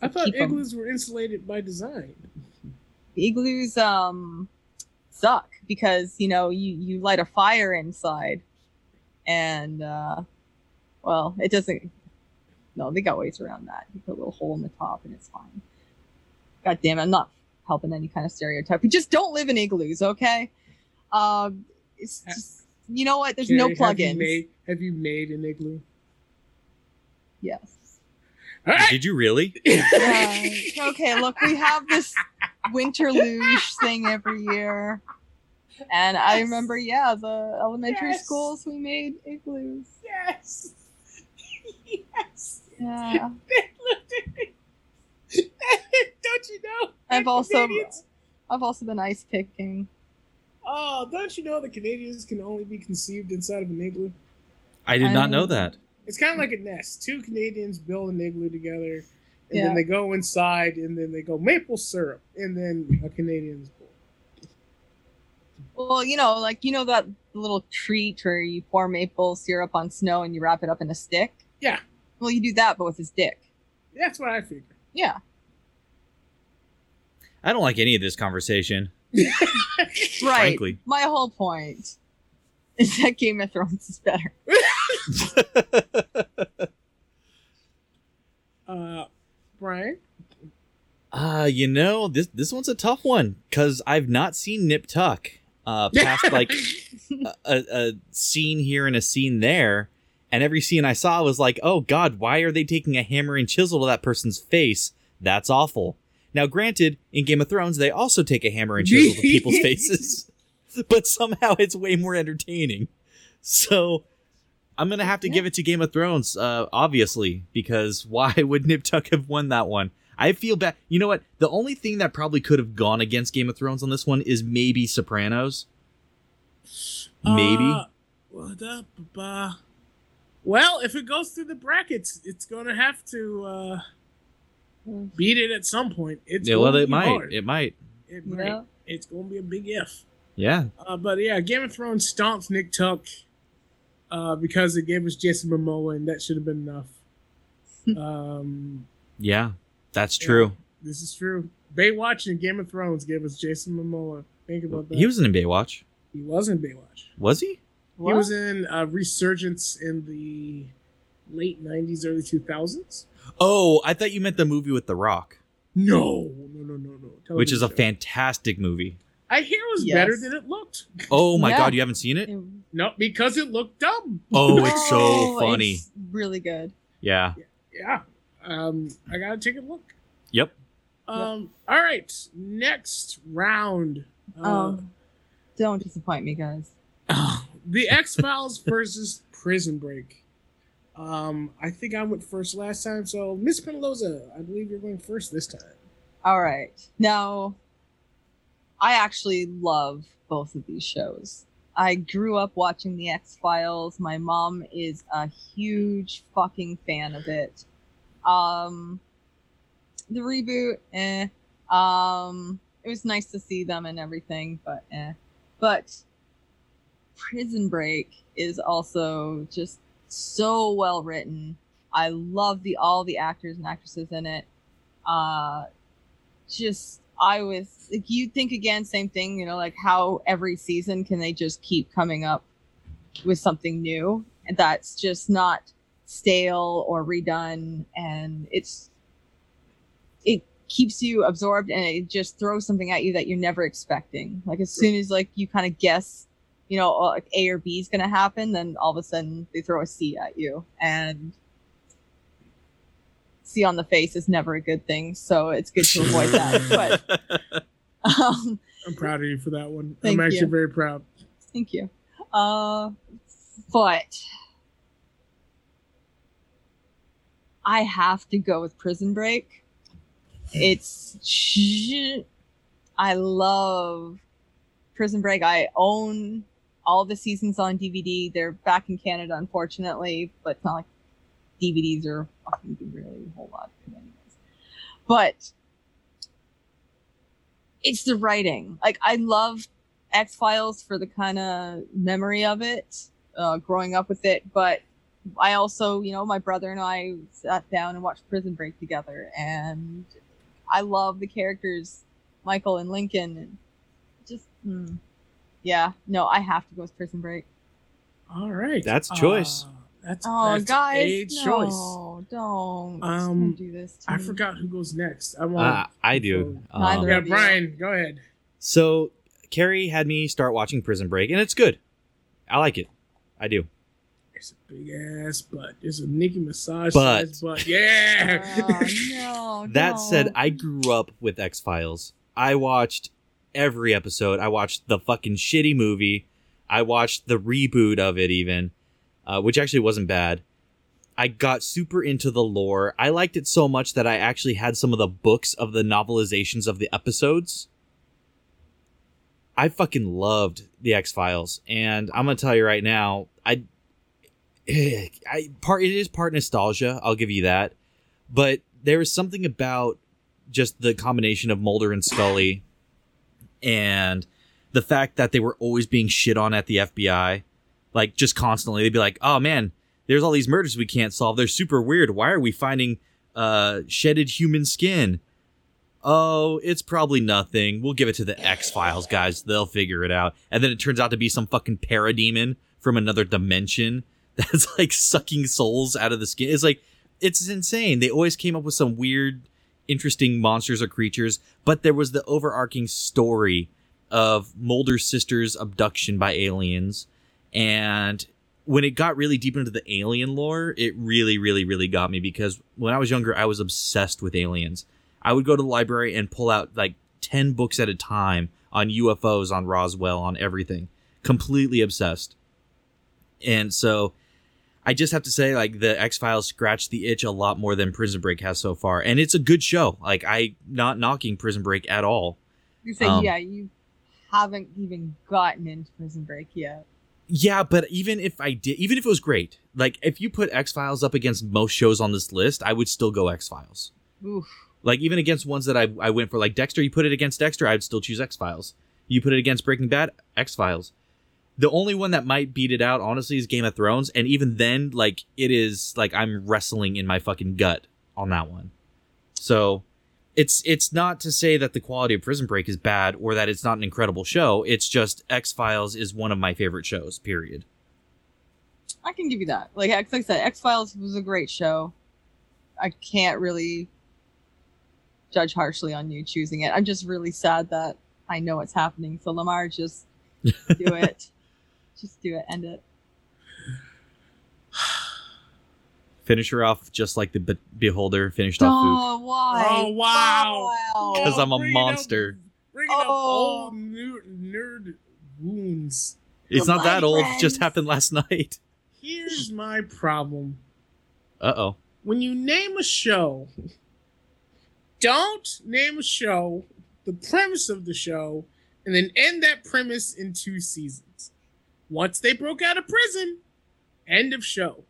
I thought igloos were insulated by design. igloos um suck because you know you you light a fire inside and uh well it doesn't no they got ways around that you put a little hole in the top and it's fine god damn it i'm not helping any kind of stereotype we just don't live in igloos okay um it's just you know what there's no Carrie, have you plugins made- Have you made an igloo? yes All right. Did you really? Uh, okay, look, we have this winter luge thing every year. And I remember, yeah, the elementary Yes. schools we made igloos. Yes. yes. Yeah. don't you know? I've also Canadians- I've also been ice picking. Oh, don't you know the Canadians can only be conceived inside of an igloo? I did not know that. It's kind of like a nest. Two Canadians build an igloo together, and Yeah. then they go inside, and then they go maple syrup, and then a Canadian's born. Well, you know, like you know that little treat where you pour maple syrup on snow and you wrap it up in a stick? Yeah. Well, you do that but with his dick. That's what I figured. Yeah. I don't like any of this conversation. Right. Frankly. My whole point is that Game of Thrones is better. Uh, Brian, Uh, you know, this this one's a tough one because I've not seen Nip Tuck. Uh, past like a, a scene here and a scene there, and every scene I saw was like, oh god, why are they taking a hammer and chisel to that person's face? That's awful. Now, granted, in Game of Thrones, they also take a hammer and chisel to people's faces, but somehow it's way more entertaining. So, I'm gonna have to give it to Game of Thrones, uh, obviously, because why would Nip Tuck have won that one? I feel bad. You know what? The only thing that probably could have gone against Game of Thrones on this one is maybe Sopranos. Maybe. Uh, what up, ba- well, if it goes through the brackets, it's gonna have to uh, beat it at some point. It's yeah, well, it might. hard. It might. It might. Yeah. It's gonna be a big if. Yeah. Uh, but yeah, Game of Thrones stomps Nip Tuck uh, because it gave us Jason Momoa, and that should have been enough. um, Yeah. That's true. this is true. Baywatch and Game of Thrones gave us Jason Momoa. Think about that. He was in Baywatch. he was in Baywatch. Was he? He was in uh, Resurgence in the late '90s, early 2000s. Oh, I thought you meant the movie with The Rock, No, no, no, no, no. which is a show. fantastic movie. I hear it was Yes. better than it looked. Oh my Yeah. god, you haven't seen it? It- No, because it looked dumb. Oh, it's so funny. it's really good. Yeah. Yeah. Um, I gotta take a look. Yep. Um. All right. Next round. Uh, Um, don't disappoint me, guys. the X Files versus Prison Break. Um, I think I went first last time, so Miss Penaloza, I believe you're going first this time. All right. Now, I actually love both of these shows. I grew up watching The X Files. My mom is a huge fucking fan of it. Um, the reboot, eh. Um, it was nice to see them and everything, but eh. But Prison Break is also just so well written. I love the all the actors and actresses in it. Uh, just I was like you think again, same thing, you know, like how every season can they just keep coming up with something new and that's just not stale or redone and it's it keeps you absorbed and it just throws something at you that you're never expecting. Like as soon as like you kind of guess, you know, uh, like A or B is gonna happen, then all of a sudden they throw a C at you and C on the face is never a good thing, so it's good to avoid that. But um, I'm proud of you for that one. Thank I'm actually you. very proud. Thank you. Uh, but I have to go with Prison Break. It's I love Prison Break. I own all the seasons on DVD. They're back in Canada, unfortunately, but it's not like DVDs are fucking really a whole lot anyways. But it's the writing. Like I love X Files for the kind of memory of it, uh, growing up with it. But I also, you know, my brother and I sat down and watched Prison Break together, and I love the characters, Michael and Lincoln, and just, mm, yeah, no, I have to go with Prison Break. All right. That's choice. Uh, that's, Oh, that's guys, a no, choice. don't, Um, don't this. To I me. forgot who goes next. I want. Uh, I do. Um, yeah. Brian, go ahead. so Carrie had me start watching Prison Break, and it's good. I like it. I do. It's a big ass butt. It's a Nicki Minaj Butt. size butt. Yeah. Oh, no, That no. said, I grew up with X Files. I watched every episode. I watched the fucking shitty movie. I watched the reboot of it, even, uh, which actually wasn't bad. I got super into the lore. I liked it so much that I actually had some of the books of the novelizations of the episodes. I fucking loved the X Files, and I'm gonna tell you right now, I, I part it is part nostalgia. I'll give you that, but there is something about just the combination of Mulder and Scully, and the fact that they were always being shit on at the FBI, like just constantly. They'd be like, "Oh man, there's all these murders we can't solve. They're super weird. Why are we finding uh, shedded human skin?" Oh, it's probably nothing. We'll give it to the X Files guys. They'll figure it out. And then it turns out to be some fucking parademon from another dimension that's like sucking souls out of the skin. It's like it's insane. They always came up with some weird interesting monsters or creatures, but there was the overarching story of Mulder's sister's abduction by aliens. And when it got really deep into the alien lore, it really, really, really got me because when I was younger, I was obsessed with aliens. I would go to the library and pull out like 10 books at a time on UFOs, on Roswell, on everything. Completely obsessed. And so I just have to say, like, the X Files scratched the itch a lot more than Prison Break has so far. And it's a good show. Like, I not knocking Prison Break at all. You say, Um, yeah, you haven't even gotten into Prison Break yet. Yeah, but even if I did, even if it was great, like if you put X Files up against most shows on this list, I would still go X Files. Like even against ones that I I went for, like Dexter, you put it against Dexter, I'd still choose X Files. You put it against Breaking Bad, X Files. The only one that might beat it out, honestly, is Game of Thrones, and even then, like it is like I'm wrestling in my fucking gut on that one. So it's it's not to say that the quality of Prison Break is bad or that it's not an incredible show. It's just X Files is one of my favorite shows. Period. I can give you that. Like, like I said, X Files was a great show. I can't really judge harshly on you choosing it. I'm just really sad that I know what's happening. So Lamar, just do it. Just do it. End it. Finish her off just like the Be- Beholder finished off Fook. Oh, why? Oh, wow. Wow. 'Cause I'm a bringing up- monster. Bringing up Oh. old nerd, nerd wounds. It's not that old. It friends. just happened last night. Here's my problem. Uh oh. When you name a show, don't name a show, the premise of the show, and then end that premise in two seasons. Once they broke out of prison, end of show.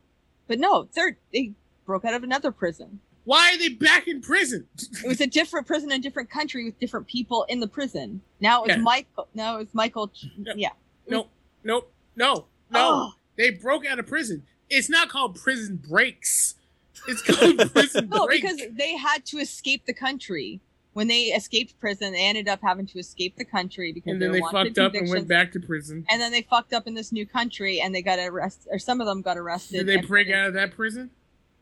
But no, third they broke out of another prison. Why are they back in prison? It was a different prison in a different country with different people in the prison. Now it was Yeah. Michael. No, it was Michael. Yeah. Nope, nope, no, no. Oh, They broke out of prison. It's not called prison breaks. It's called prison breaks. no, break. because they had to escape the country. When they escaped prison, they ended up having to escape the country because they were locked up. and then they they fucked up and went back to prison. And then they fucked up in this new country, and they got arrested, or some of them got arrested. Did they break out of that prison?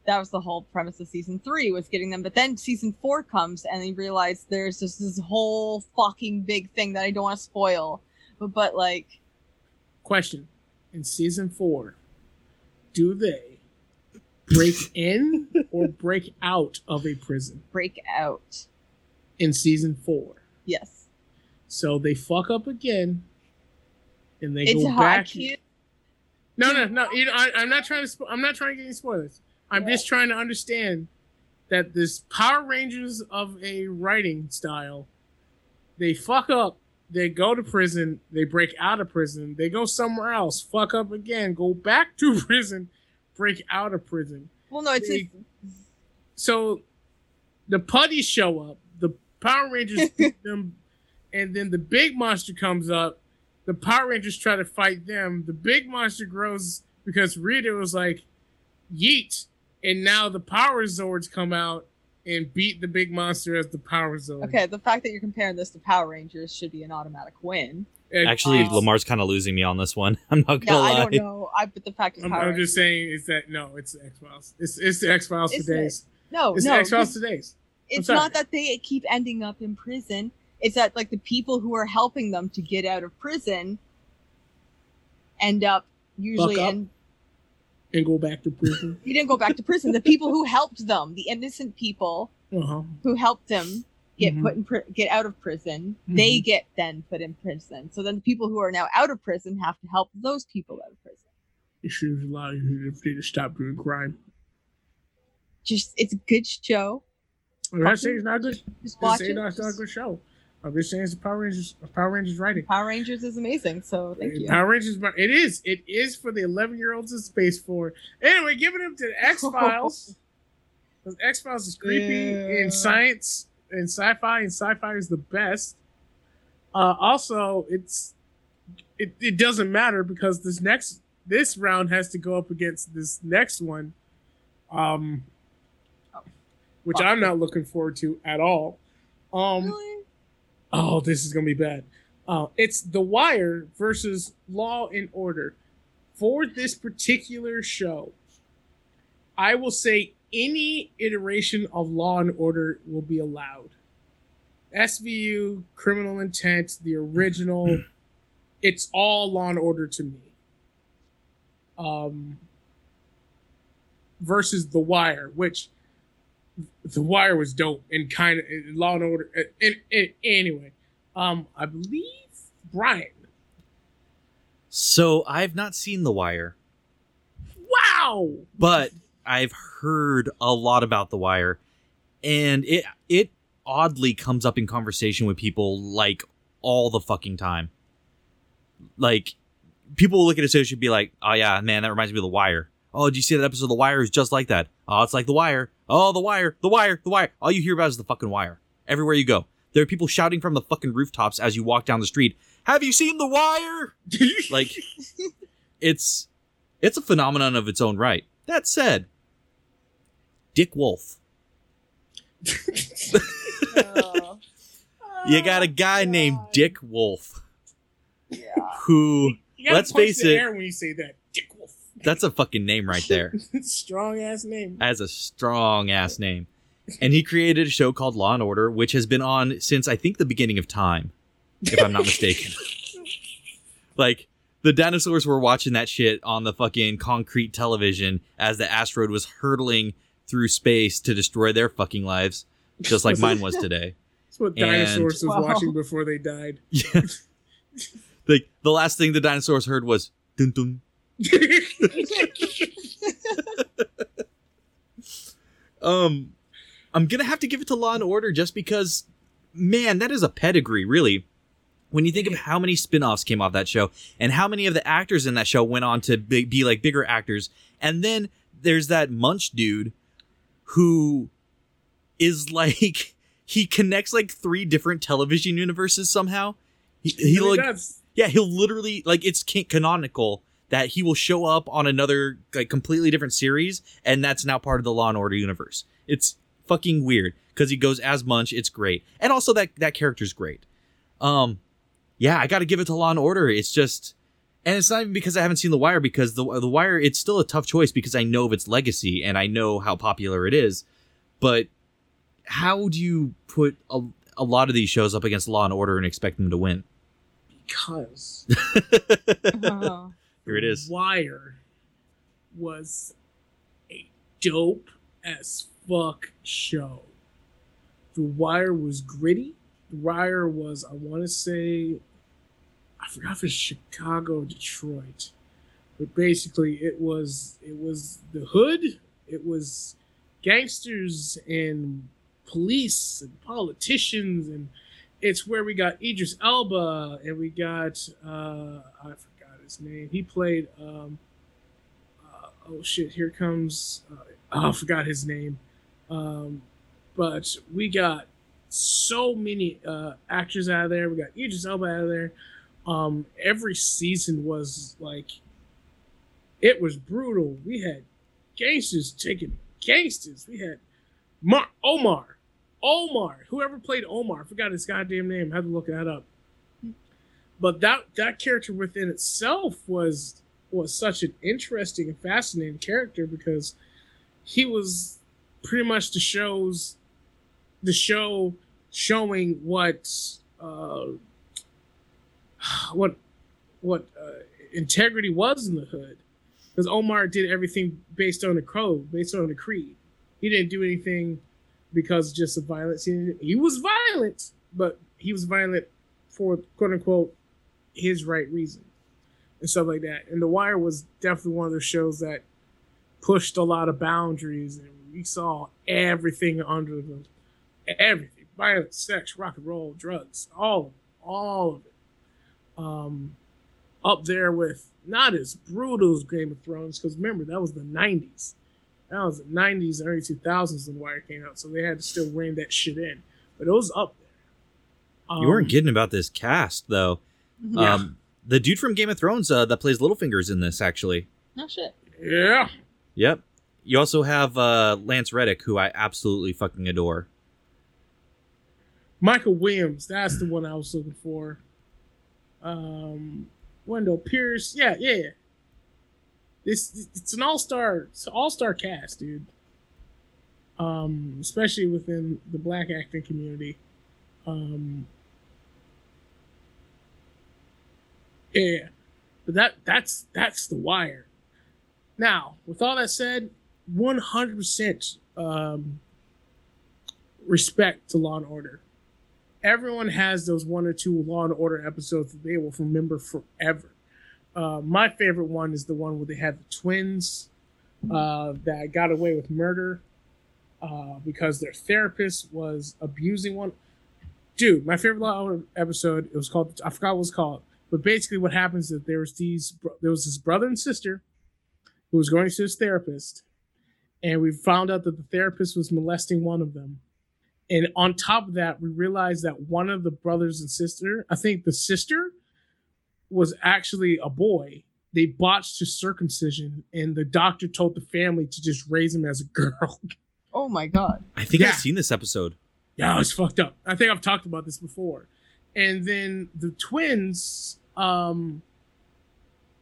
That was the whole premise of season three was getting them. But then season four comes, and they realize there's just this whole fucking big thing that I don't want to spoil. But, but like, Question: In season four, do they break in or break out of a prison? break out. In season four, Yes, so they fuck up again, and they it's go back. to- No, no, no. You know, I, I'm not trying to. Spo- I'm not trying to get any spoilers. I'm just trying to understand that this Power Rangers of a writing style, they fuck up, they go to prison, they break out of prison, they go somewhere else, fuck up again, go back to prison, break out of prison. Well, no, it's They- So the putties show up, Power Rangers beat them, and then the big monster comes up. The Power Rangers try to fight them. The big monster grows because Rita was like, yeet. And now the Power Zords come out and beat the big monster as the Power Zord. okay. The fact that you're comparing this to Power Rangers should be an automatic win. And- Actually, Uh, Lamar's kind of losing me on this one. I'm not gonna I lie. don't know. I but the fact is I'm, Power I'm just saying is that no, it's the X Files. It's it's the X Files Is today's. no, It's no. the X Files today's. It's not that they keep ending up in prison. It's that like the people who are helping them to get out of prison end up usually up. And go back to prison. he didn't go back to prison. The people who helped them, the innocent people uh-huh. who helped them get Mhm. put in pri- get out of prison, they get then put in prison. So then the people who are now out of prison have to help those people out of prison. It should allow you to stop doing crime. Just it's a good show. I'm not saying it's not good. Just watch it. it's not a good show. I'm just saying it's a Power Rangers, Power Rangers writing. Power Rangers is amazing. So thank you. Power Rangers, it is. It is for the 11 year olds in space for. Anyway, giving them to the X Files. Because X Files is creepy Yeah. in science and sci fi, and sci fi is the best. Uh, also, it's it, it doesn't matter because this next this round has to go up against this next one, um, which I'm not looking forward to at all. Um, Really? Oh, this is gonna be bad. Uh, it's The Wire versus Law and Order. For this particular show, I will say any iteration of Law and Order will be allowed. SVU, Criminal Intent, the original, it's all Law and Order to me. Um, versus The Wire, which The Wire was dope and kind of Law and Order. And, and, anyway, um, I believe Brian. So I've not seen The Wire, Wow. but I've heard a lot about The Wire, and it it oddly comes up in conversation with people like all the fucking time. Like people will look at a show and be like, "Oh yeah, man, that reminds me of The Wire." Oh, did you see that episode of The Wire? Is just like that. Oh, it's like The Wire. Oh, The Wire, The Wire, The Wire. All you hear about is the fucking Wire. Everywhere you go, there are people shouting from the fucking rooftops as you walk down the street. Have you seen The Wire? Like, it's it's a phenomenon of its own right. That said, Dick Wolf. Oh. You got a oh, guy named Dick Wolf Yeah. who You gotta Let's punch face the it. air when you say that. Dick Wolf. that's a fucking name right there. Strong ass name. As a strong ass name. And he created a show called Law and Order, which has been on since I think the beginning of time, if I'm not mistaken. like the dinosaurs were watching that shit on the fucking concrete television as the asteroid was hurtling through space to destroy their fucking lives, just like mine was today. That's what And- dinosaurs was Wow. watching before they died. Yeah. like the last thing the dinosaurs heard was dun dun. Um, I'm gonna have to give it to Law and Order just because, man, that is a pedigree, really. When you think of how many spin-offs came off that show and how many of the actors in that show went on to be, be like bigger actors, and then there's that Munch dude who is like he connects like three different television universes somehow. He, he Really like does. yeah, he'll literally like it's canonical that he will show up on another like completely different series, and that's now part of the Law and Order universe. It's fucking weird because he goes as Munch. It's great, and also that that character's great. Um, yeah, I got to give it to Law and Order. It's just, and it's not even because I haven't seen The Wire because the The Wire it's still a tough choice because I know of its legacy and I know how popular it is, but how do you put a, a lot of these shows up against Law and Order and expect them to win? Because Oh. Here it is. Wire was a dope as fuck show. The Wire was gritty. The Wire was, I want to say, I forgot if it's Chicago Detroit, but basically it was it was the hood. It was gangsters and police and politicians and it's where we got Idris Elba and we got uh I his name. He played um uh, oh shit, here comes uh, oh, I forgot his name. Um but we got so many uh actors out of there. We got Idris Elba out of there. Um every season was like it was brutal. We had gangsters taking gangsters. We had Mar- Omar. Omar. Whoever played Omar, I forgot his goddamn name. I had to look that up. But that that character within itself was was such an interesting and fascinating character because he was pretty much the show's the show showing what uh, what what uh, integrity was in the hood because Omar did everything based on the code, based on the creed. He didn't do anything because just of violence. He, he was violent, but he was violent for quote unquote his right reason and stuff like that. And The Wire was definitely one of those shows that pushed a lot of boundaries, and we saw everything under the everything: violence, sex, rock and roll, drugs, all of it, all of it. Um, up there with not as brutal as Game of Thrones, because remember that was the '90s. That was the '90s, and early 2000s when Wire came out, so they had to still rein that shit in. But it was up there. You weren't Um, kidding about this cast, though. Yeah. Um, the dude from Game of Thrones uh, that plays Littlefinger's in this, actually. No shit. Yeah. Yep. You also have uh, Lance Reddick, who I absolutely fucking adore. Michael Williams, that's the one I was looking for. Um, Wendell Pierce, yeah, yeah. yeah. This it's an all star, it's all star cast, dude. um, especially within the black acting community. Um, yeah, but that that's that's the wire. Now, with all that said, one hundred percent um, respect to Law and Order. Everyone has those one or two Law and Order episodes that they will remember forever. Uh, my favorite one is the one where they had the twins uh, that got away with murder uh, because their therapist was abusing one. Dude, my favorite Law and Order episode. It was called. I forgot what it was called. But basically, what happens is there was these. There was this brother and sister who was going to this therapist, and we found out that the therapist was molesting one of them. And on top of that, we realized that one of the brothers and sister, I think the sister, was actually a boy. They botched his circumcision, and the doctor told the family to just raise him as a girl. Oh my god. I think Yeah. I've seen this episode. Yeah, it's fucked up. I think I've talked about this before. And then the twins, um,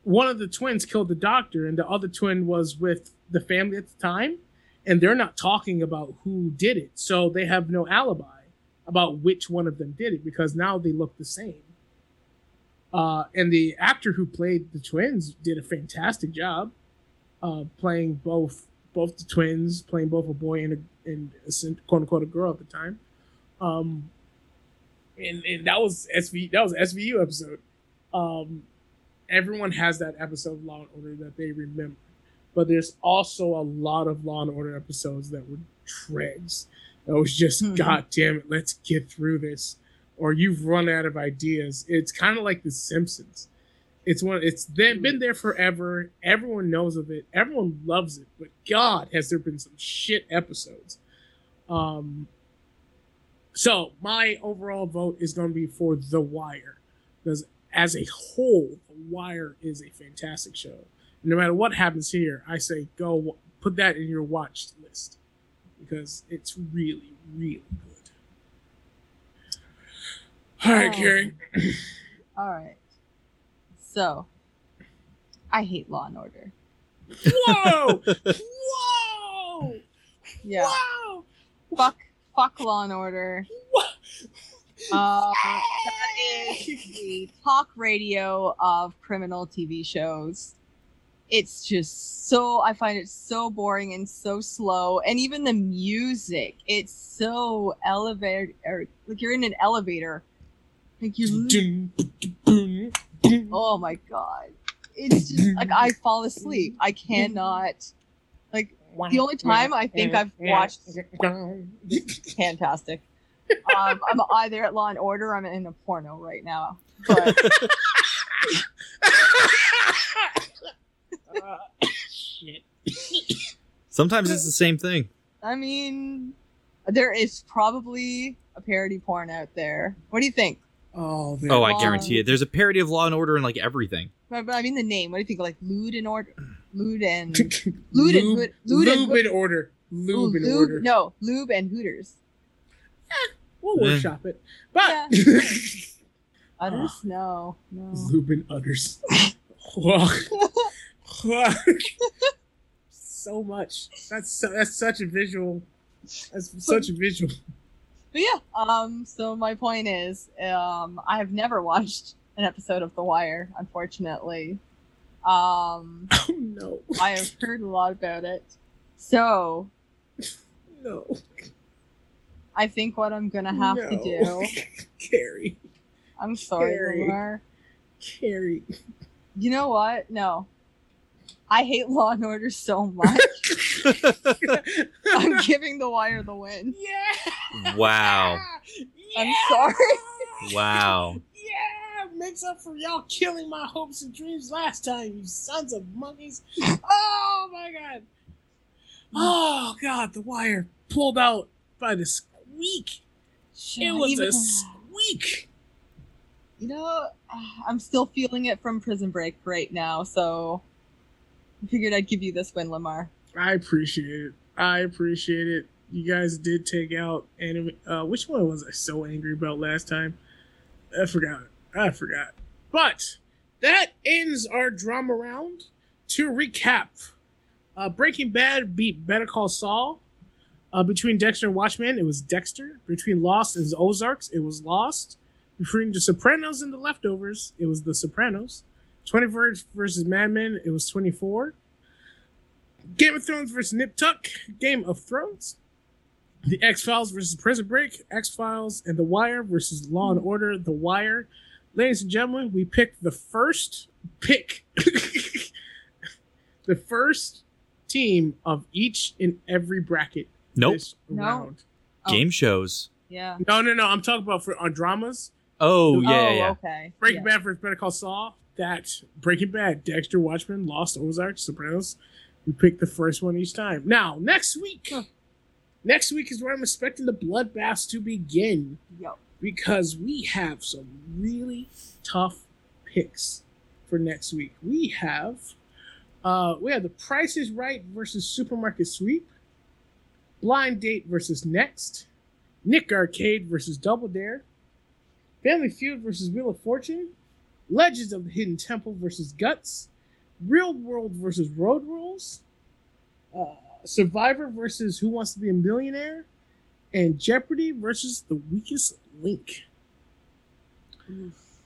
one of the twins killed the doctor, and the other twin was with the family at the time, and they're not talking about who did it. So they have no alibi about which one of them did it because now they look the same. Uh, and the actor who played the twins did a fantastic job, uh, playing both both the twins, playing both a boy and a, and a quote unquote a girl at the time. Um, and and that was SV that was SVU episode. Um, everyone has that episode of Law and Order that they remember, but there's also a lot of Law and Order episodes that were treads. That was just Mhm. God damn it, let's get through this, or you've run out of ideas. It's kind of like The Simpsons. It's one. It's been, been there forever. Everyone knows of it. Everyone loves it. But God, has there been some shit episodes? Um. So my overall vote is going to be for The Wire, because as a whole, The Wire is a fantastic show. No matter what happens here, I say go put that in your watched list because it's really, really good. All right, Oh. Carrie. All right. So, I hate Law and Order. Whoa! Whoa! Yeah. Wow! Fuck. Fuck Law and Order. Uh, that is the talk radio of criminal TV shows. It's just so I find it so boring and so slow, and even the music, it's so elevator. Or, like you're in an elevator, like you. Oh my god, it's just like I fall asleep. I cannot. Like the only time I think I've watched fantastic. Um, I'm either at Law and Order. or I'm in a porno right now. But Uh, shit. Sometimes it's the same thing. I mean, there is probably a parody porn out there. What do you think? Oh. Oh, I guarantee it. There's a parody of Law and Order in like everything. But, but I mean the name. What do you think? Like lewd and order, lewd and lube, and lube in order. Lube in order. No, lube and Hooters. We'll Eh. workshop it. But Others? No, no. lube and udders. So much. That's so, that's such a visual. That's such a visual. But yeah, um, so my point is, um, I have never watched an episode of The Wire, unfortunately. Um, Oh no. I have heard a lot about it. So No. I think what I'm gonna have to do. Carrie. I'm sorry, Carrie. Lamar. Carrie. You know what? No. I hate Law and Order so much. I'm giving The Wire the win. yeah. Wow. I'm sorry. Wow. Yeah, makes up for y'all killing my hopes and dreams last time, you sons of monkeys. Oh my god. Oh god, the wire pulled out by the squeak. It was Even- a squeak. You know, I'm still feeling it from Prison Break right now, so I figured I'd give you this win, Lamar. I appreciate it. I appreciate it. You guys did take out anime. Uh, which one was I so angry about last time? I forgot. I forgot. But that ends our drama round. To recap, uh, Breaking Bad beat Better Call Saul. Uh, between Dexter and Watchmen, it was Dexter. Between Lost and Ozarks, it was Lost. Between The Sopranos and The Leftovers, it was The Sopranos. 24 versus Mad Men, it was 24. Game of Thrones versus Nip Tuck, Game of Thrones. The X Files versus Prison Break, X Files, and The Wire versus Law and Order, The Wire. Ladies and gentlemen, we picked the first pick, the first team of each and every bracket. Nope. this No. Oh. Game shows. Yeah. No, no, no. I'm talking about for on dramas. Oh yeah, oh, yeah, yeah. okay. Breaking Yeah. Bad versus Better Call Saul. That Breaking Bad, Dexter, Watchmen, Lost, Ozark, Sopranos. We picked the first one each time. Now, next week, Huh. next week is where I'm expecting the bloodbaths to begin Yo. Because we have some really tough picks for next week. We have, uh, we have the Price is Right versus Supermarket Sweep, Blind Date versus Next, Nick Arcade versus Double Dare, Family Feud versus Wheel of Fortune, Legends of the Hidden Temple versus Guts, Real World versus Road Rules, uh, Survivor versus Who Wants to Be a Millionaire, and Jeopardy versus The Weakest Link.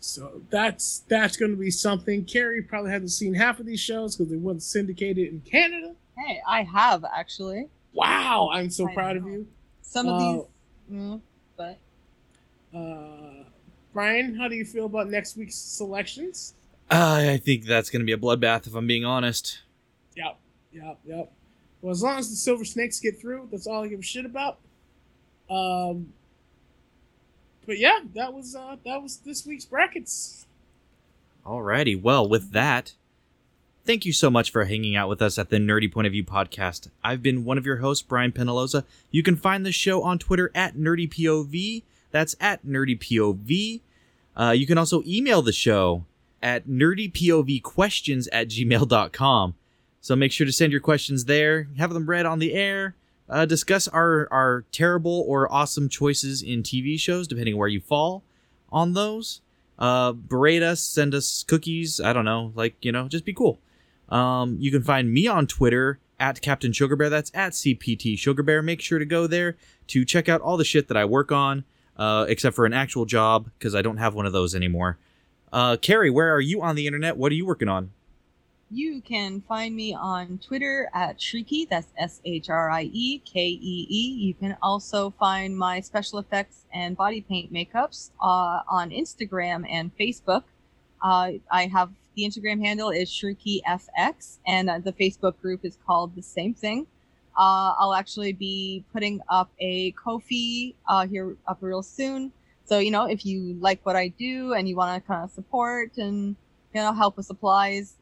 So that's that's going to be something. Carrie probably hasn't seen half of these shows because they weren't syndicated in Canada. Hey, I have actually Wow, I'm so I proud of you. some of Uh, these, mm, but Uh, Brian, how do you feel about next week's selections? Uh, I think that's gonna be a bloodbath if I'm being honest. Yep, yep, yep. Well, as long as the Silver Snakes get through, that's all I give a shit about. Um, but yeah, that was uh, that was this week's brackets. Alrighty, well, with that, thank you so much for hanging out with us at the Nerdy Point of View podcast. I've been one of your hosts, Brian Penaloza. You can find the show on Twitter at NerdyPOV. That's at NerdyPOV. Uh, you can also email the show at nerdypovquestions at gmail.com. So make sure to send your questions there, have them read on the air, uh, discuss our, our terrible or awesome choices in TV shows, depending where you fall on those. Uh berate us send us cookies i don't know like you know just be cool. Um you can find me on twitter at captain sugar bear that's at cpt sugar bear make sure to go there to check out all the shit that i work on uh except for an actual job because i don't have one of those anymore. Uh carrie where are you on the internet? What are you working on you can find me on Twitter at Shrieky. That's S H R I E K E E. You can also find my special effects and body paint makeups uh, on Instagram and Facebook. Uh, I have the Instagram handle is ShriekyFX, and uh, the Facebook group is called the same thing. Uh, I'll actually be putting up a Ko-fi uh, here up real soon. So you know, if you like what I do and you want to kind of support and you know help with supplies,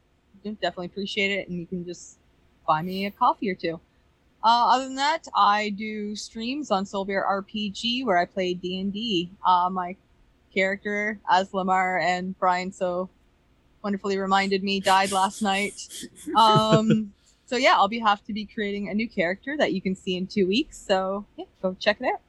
definitely appreciate it and you can just buy me a coffee or two. Uh, other than that i do streams on soul bear rpg where i play d&d uh, my character as lamar and brian so wonderfully reminded me died last night. Um, so yeah i'll be have to be creating a new character that you can see in two weeks. So yeah go check it out.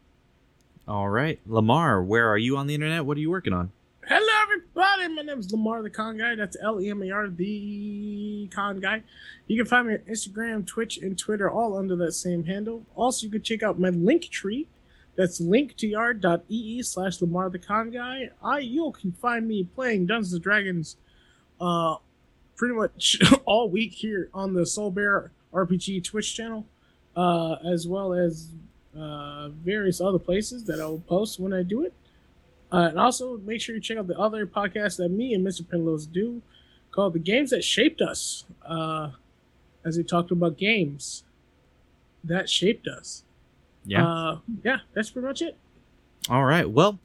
All right. Lamar where are you on the internet? What are you working on Hello, everybody. My name is Lamar the Con Guy. That's L E M A R, the Con Guy. You can find me on Instagram, Twitch, and Twitter, all under that same handle. Also, you can check out my Linktree. That's linktr.ee slash Lamar the Con Guy. I you can find me playing Dungeons and Dragons, uh, pretty much all week here on the Soul Bear RPG Twitch channel, uh, as well as uh, various other places that I'll post when I do it. Uh, and also make sure you check out the other podcast that me and Mr. Penlos do called The Games That Shaped Us. Uh, as we talked about games that shaped us. yeah Uh, yeah, that's pretty much it. All right. Well,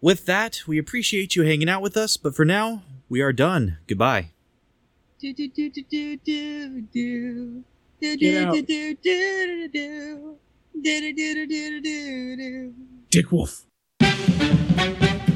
with that, we appreciate you hanging out with us, but for now, we are done. Goodbye. do do do do do do do do Get out. do do do do do do do do do do do do Dick Wolf. Thank you.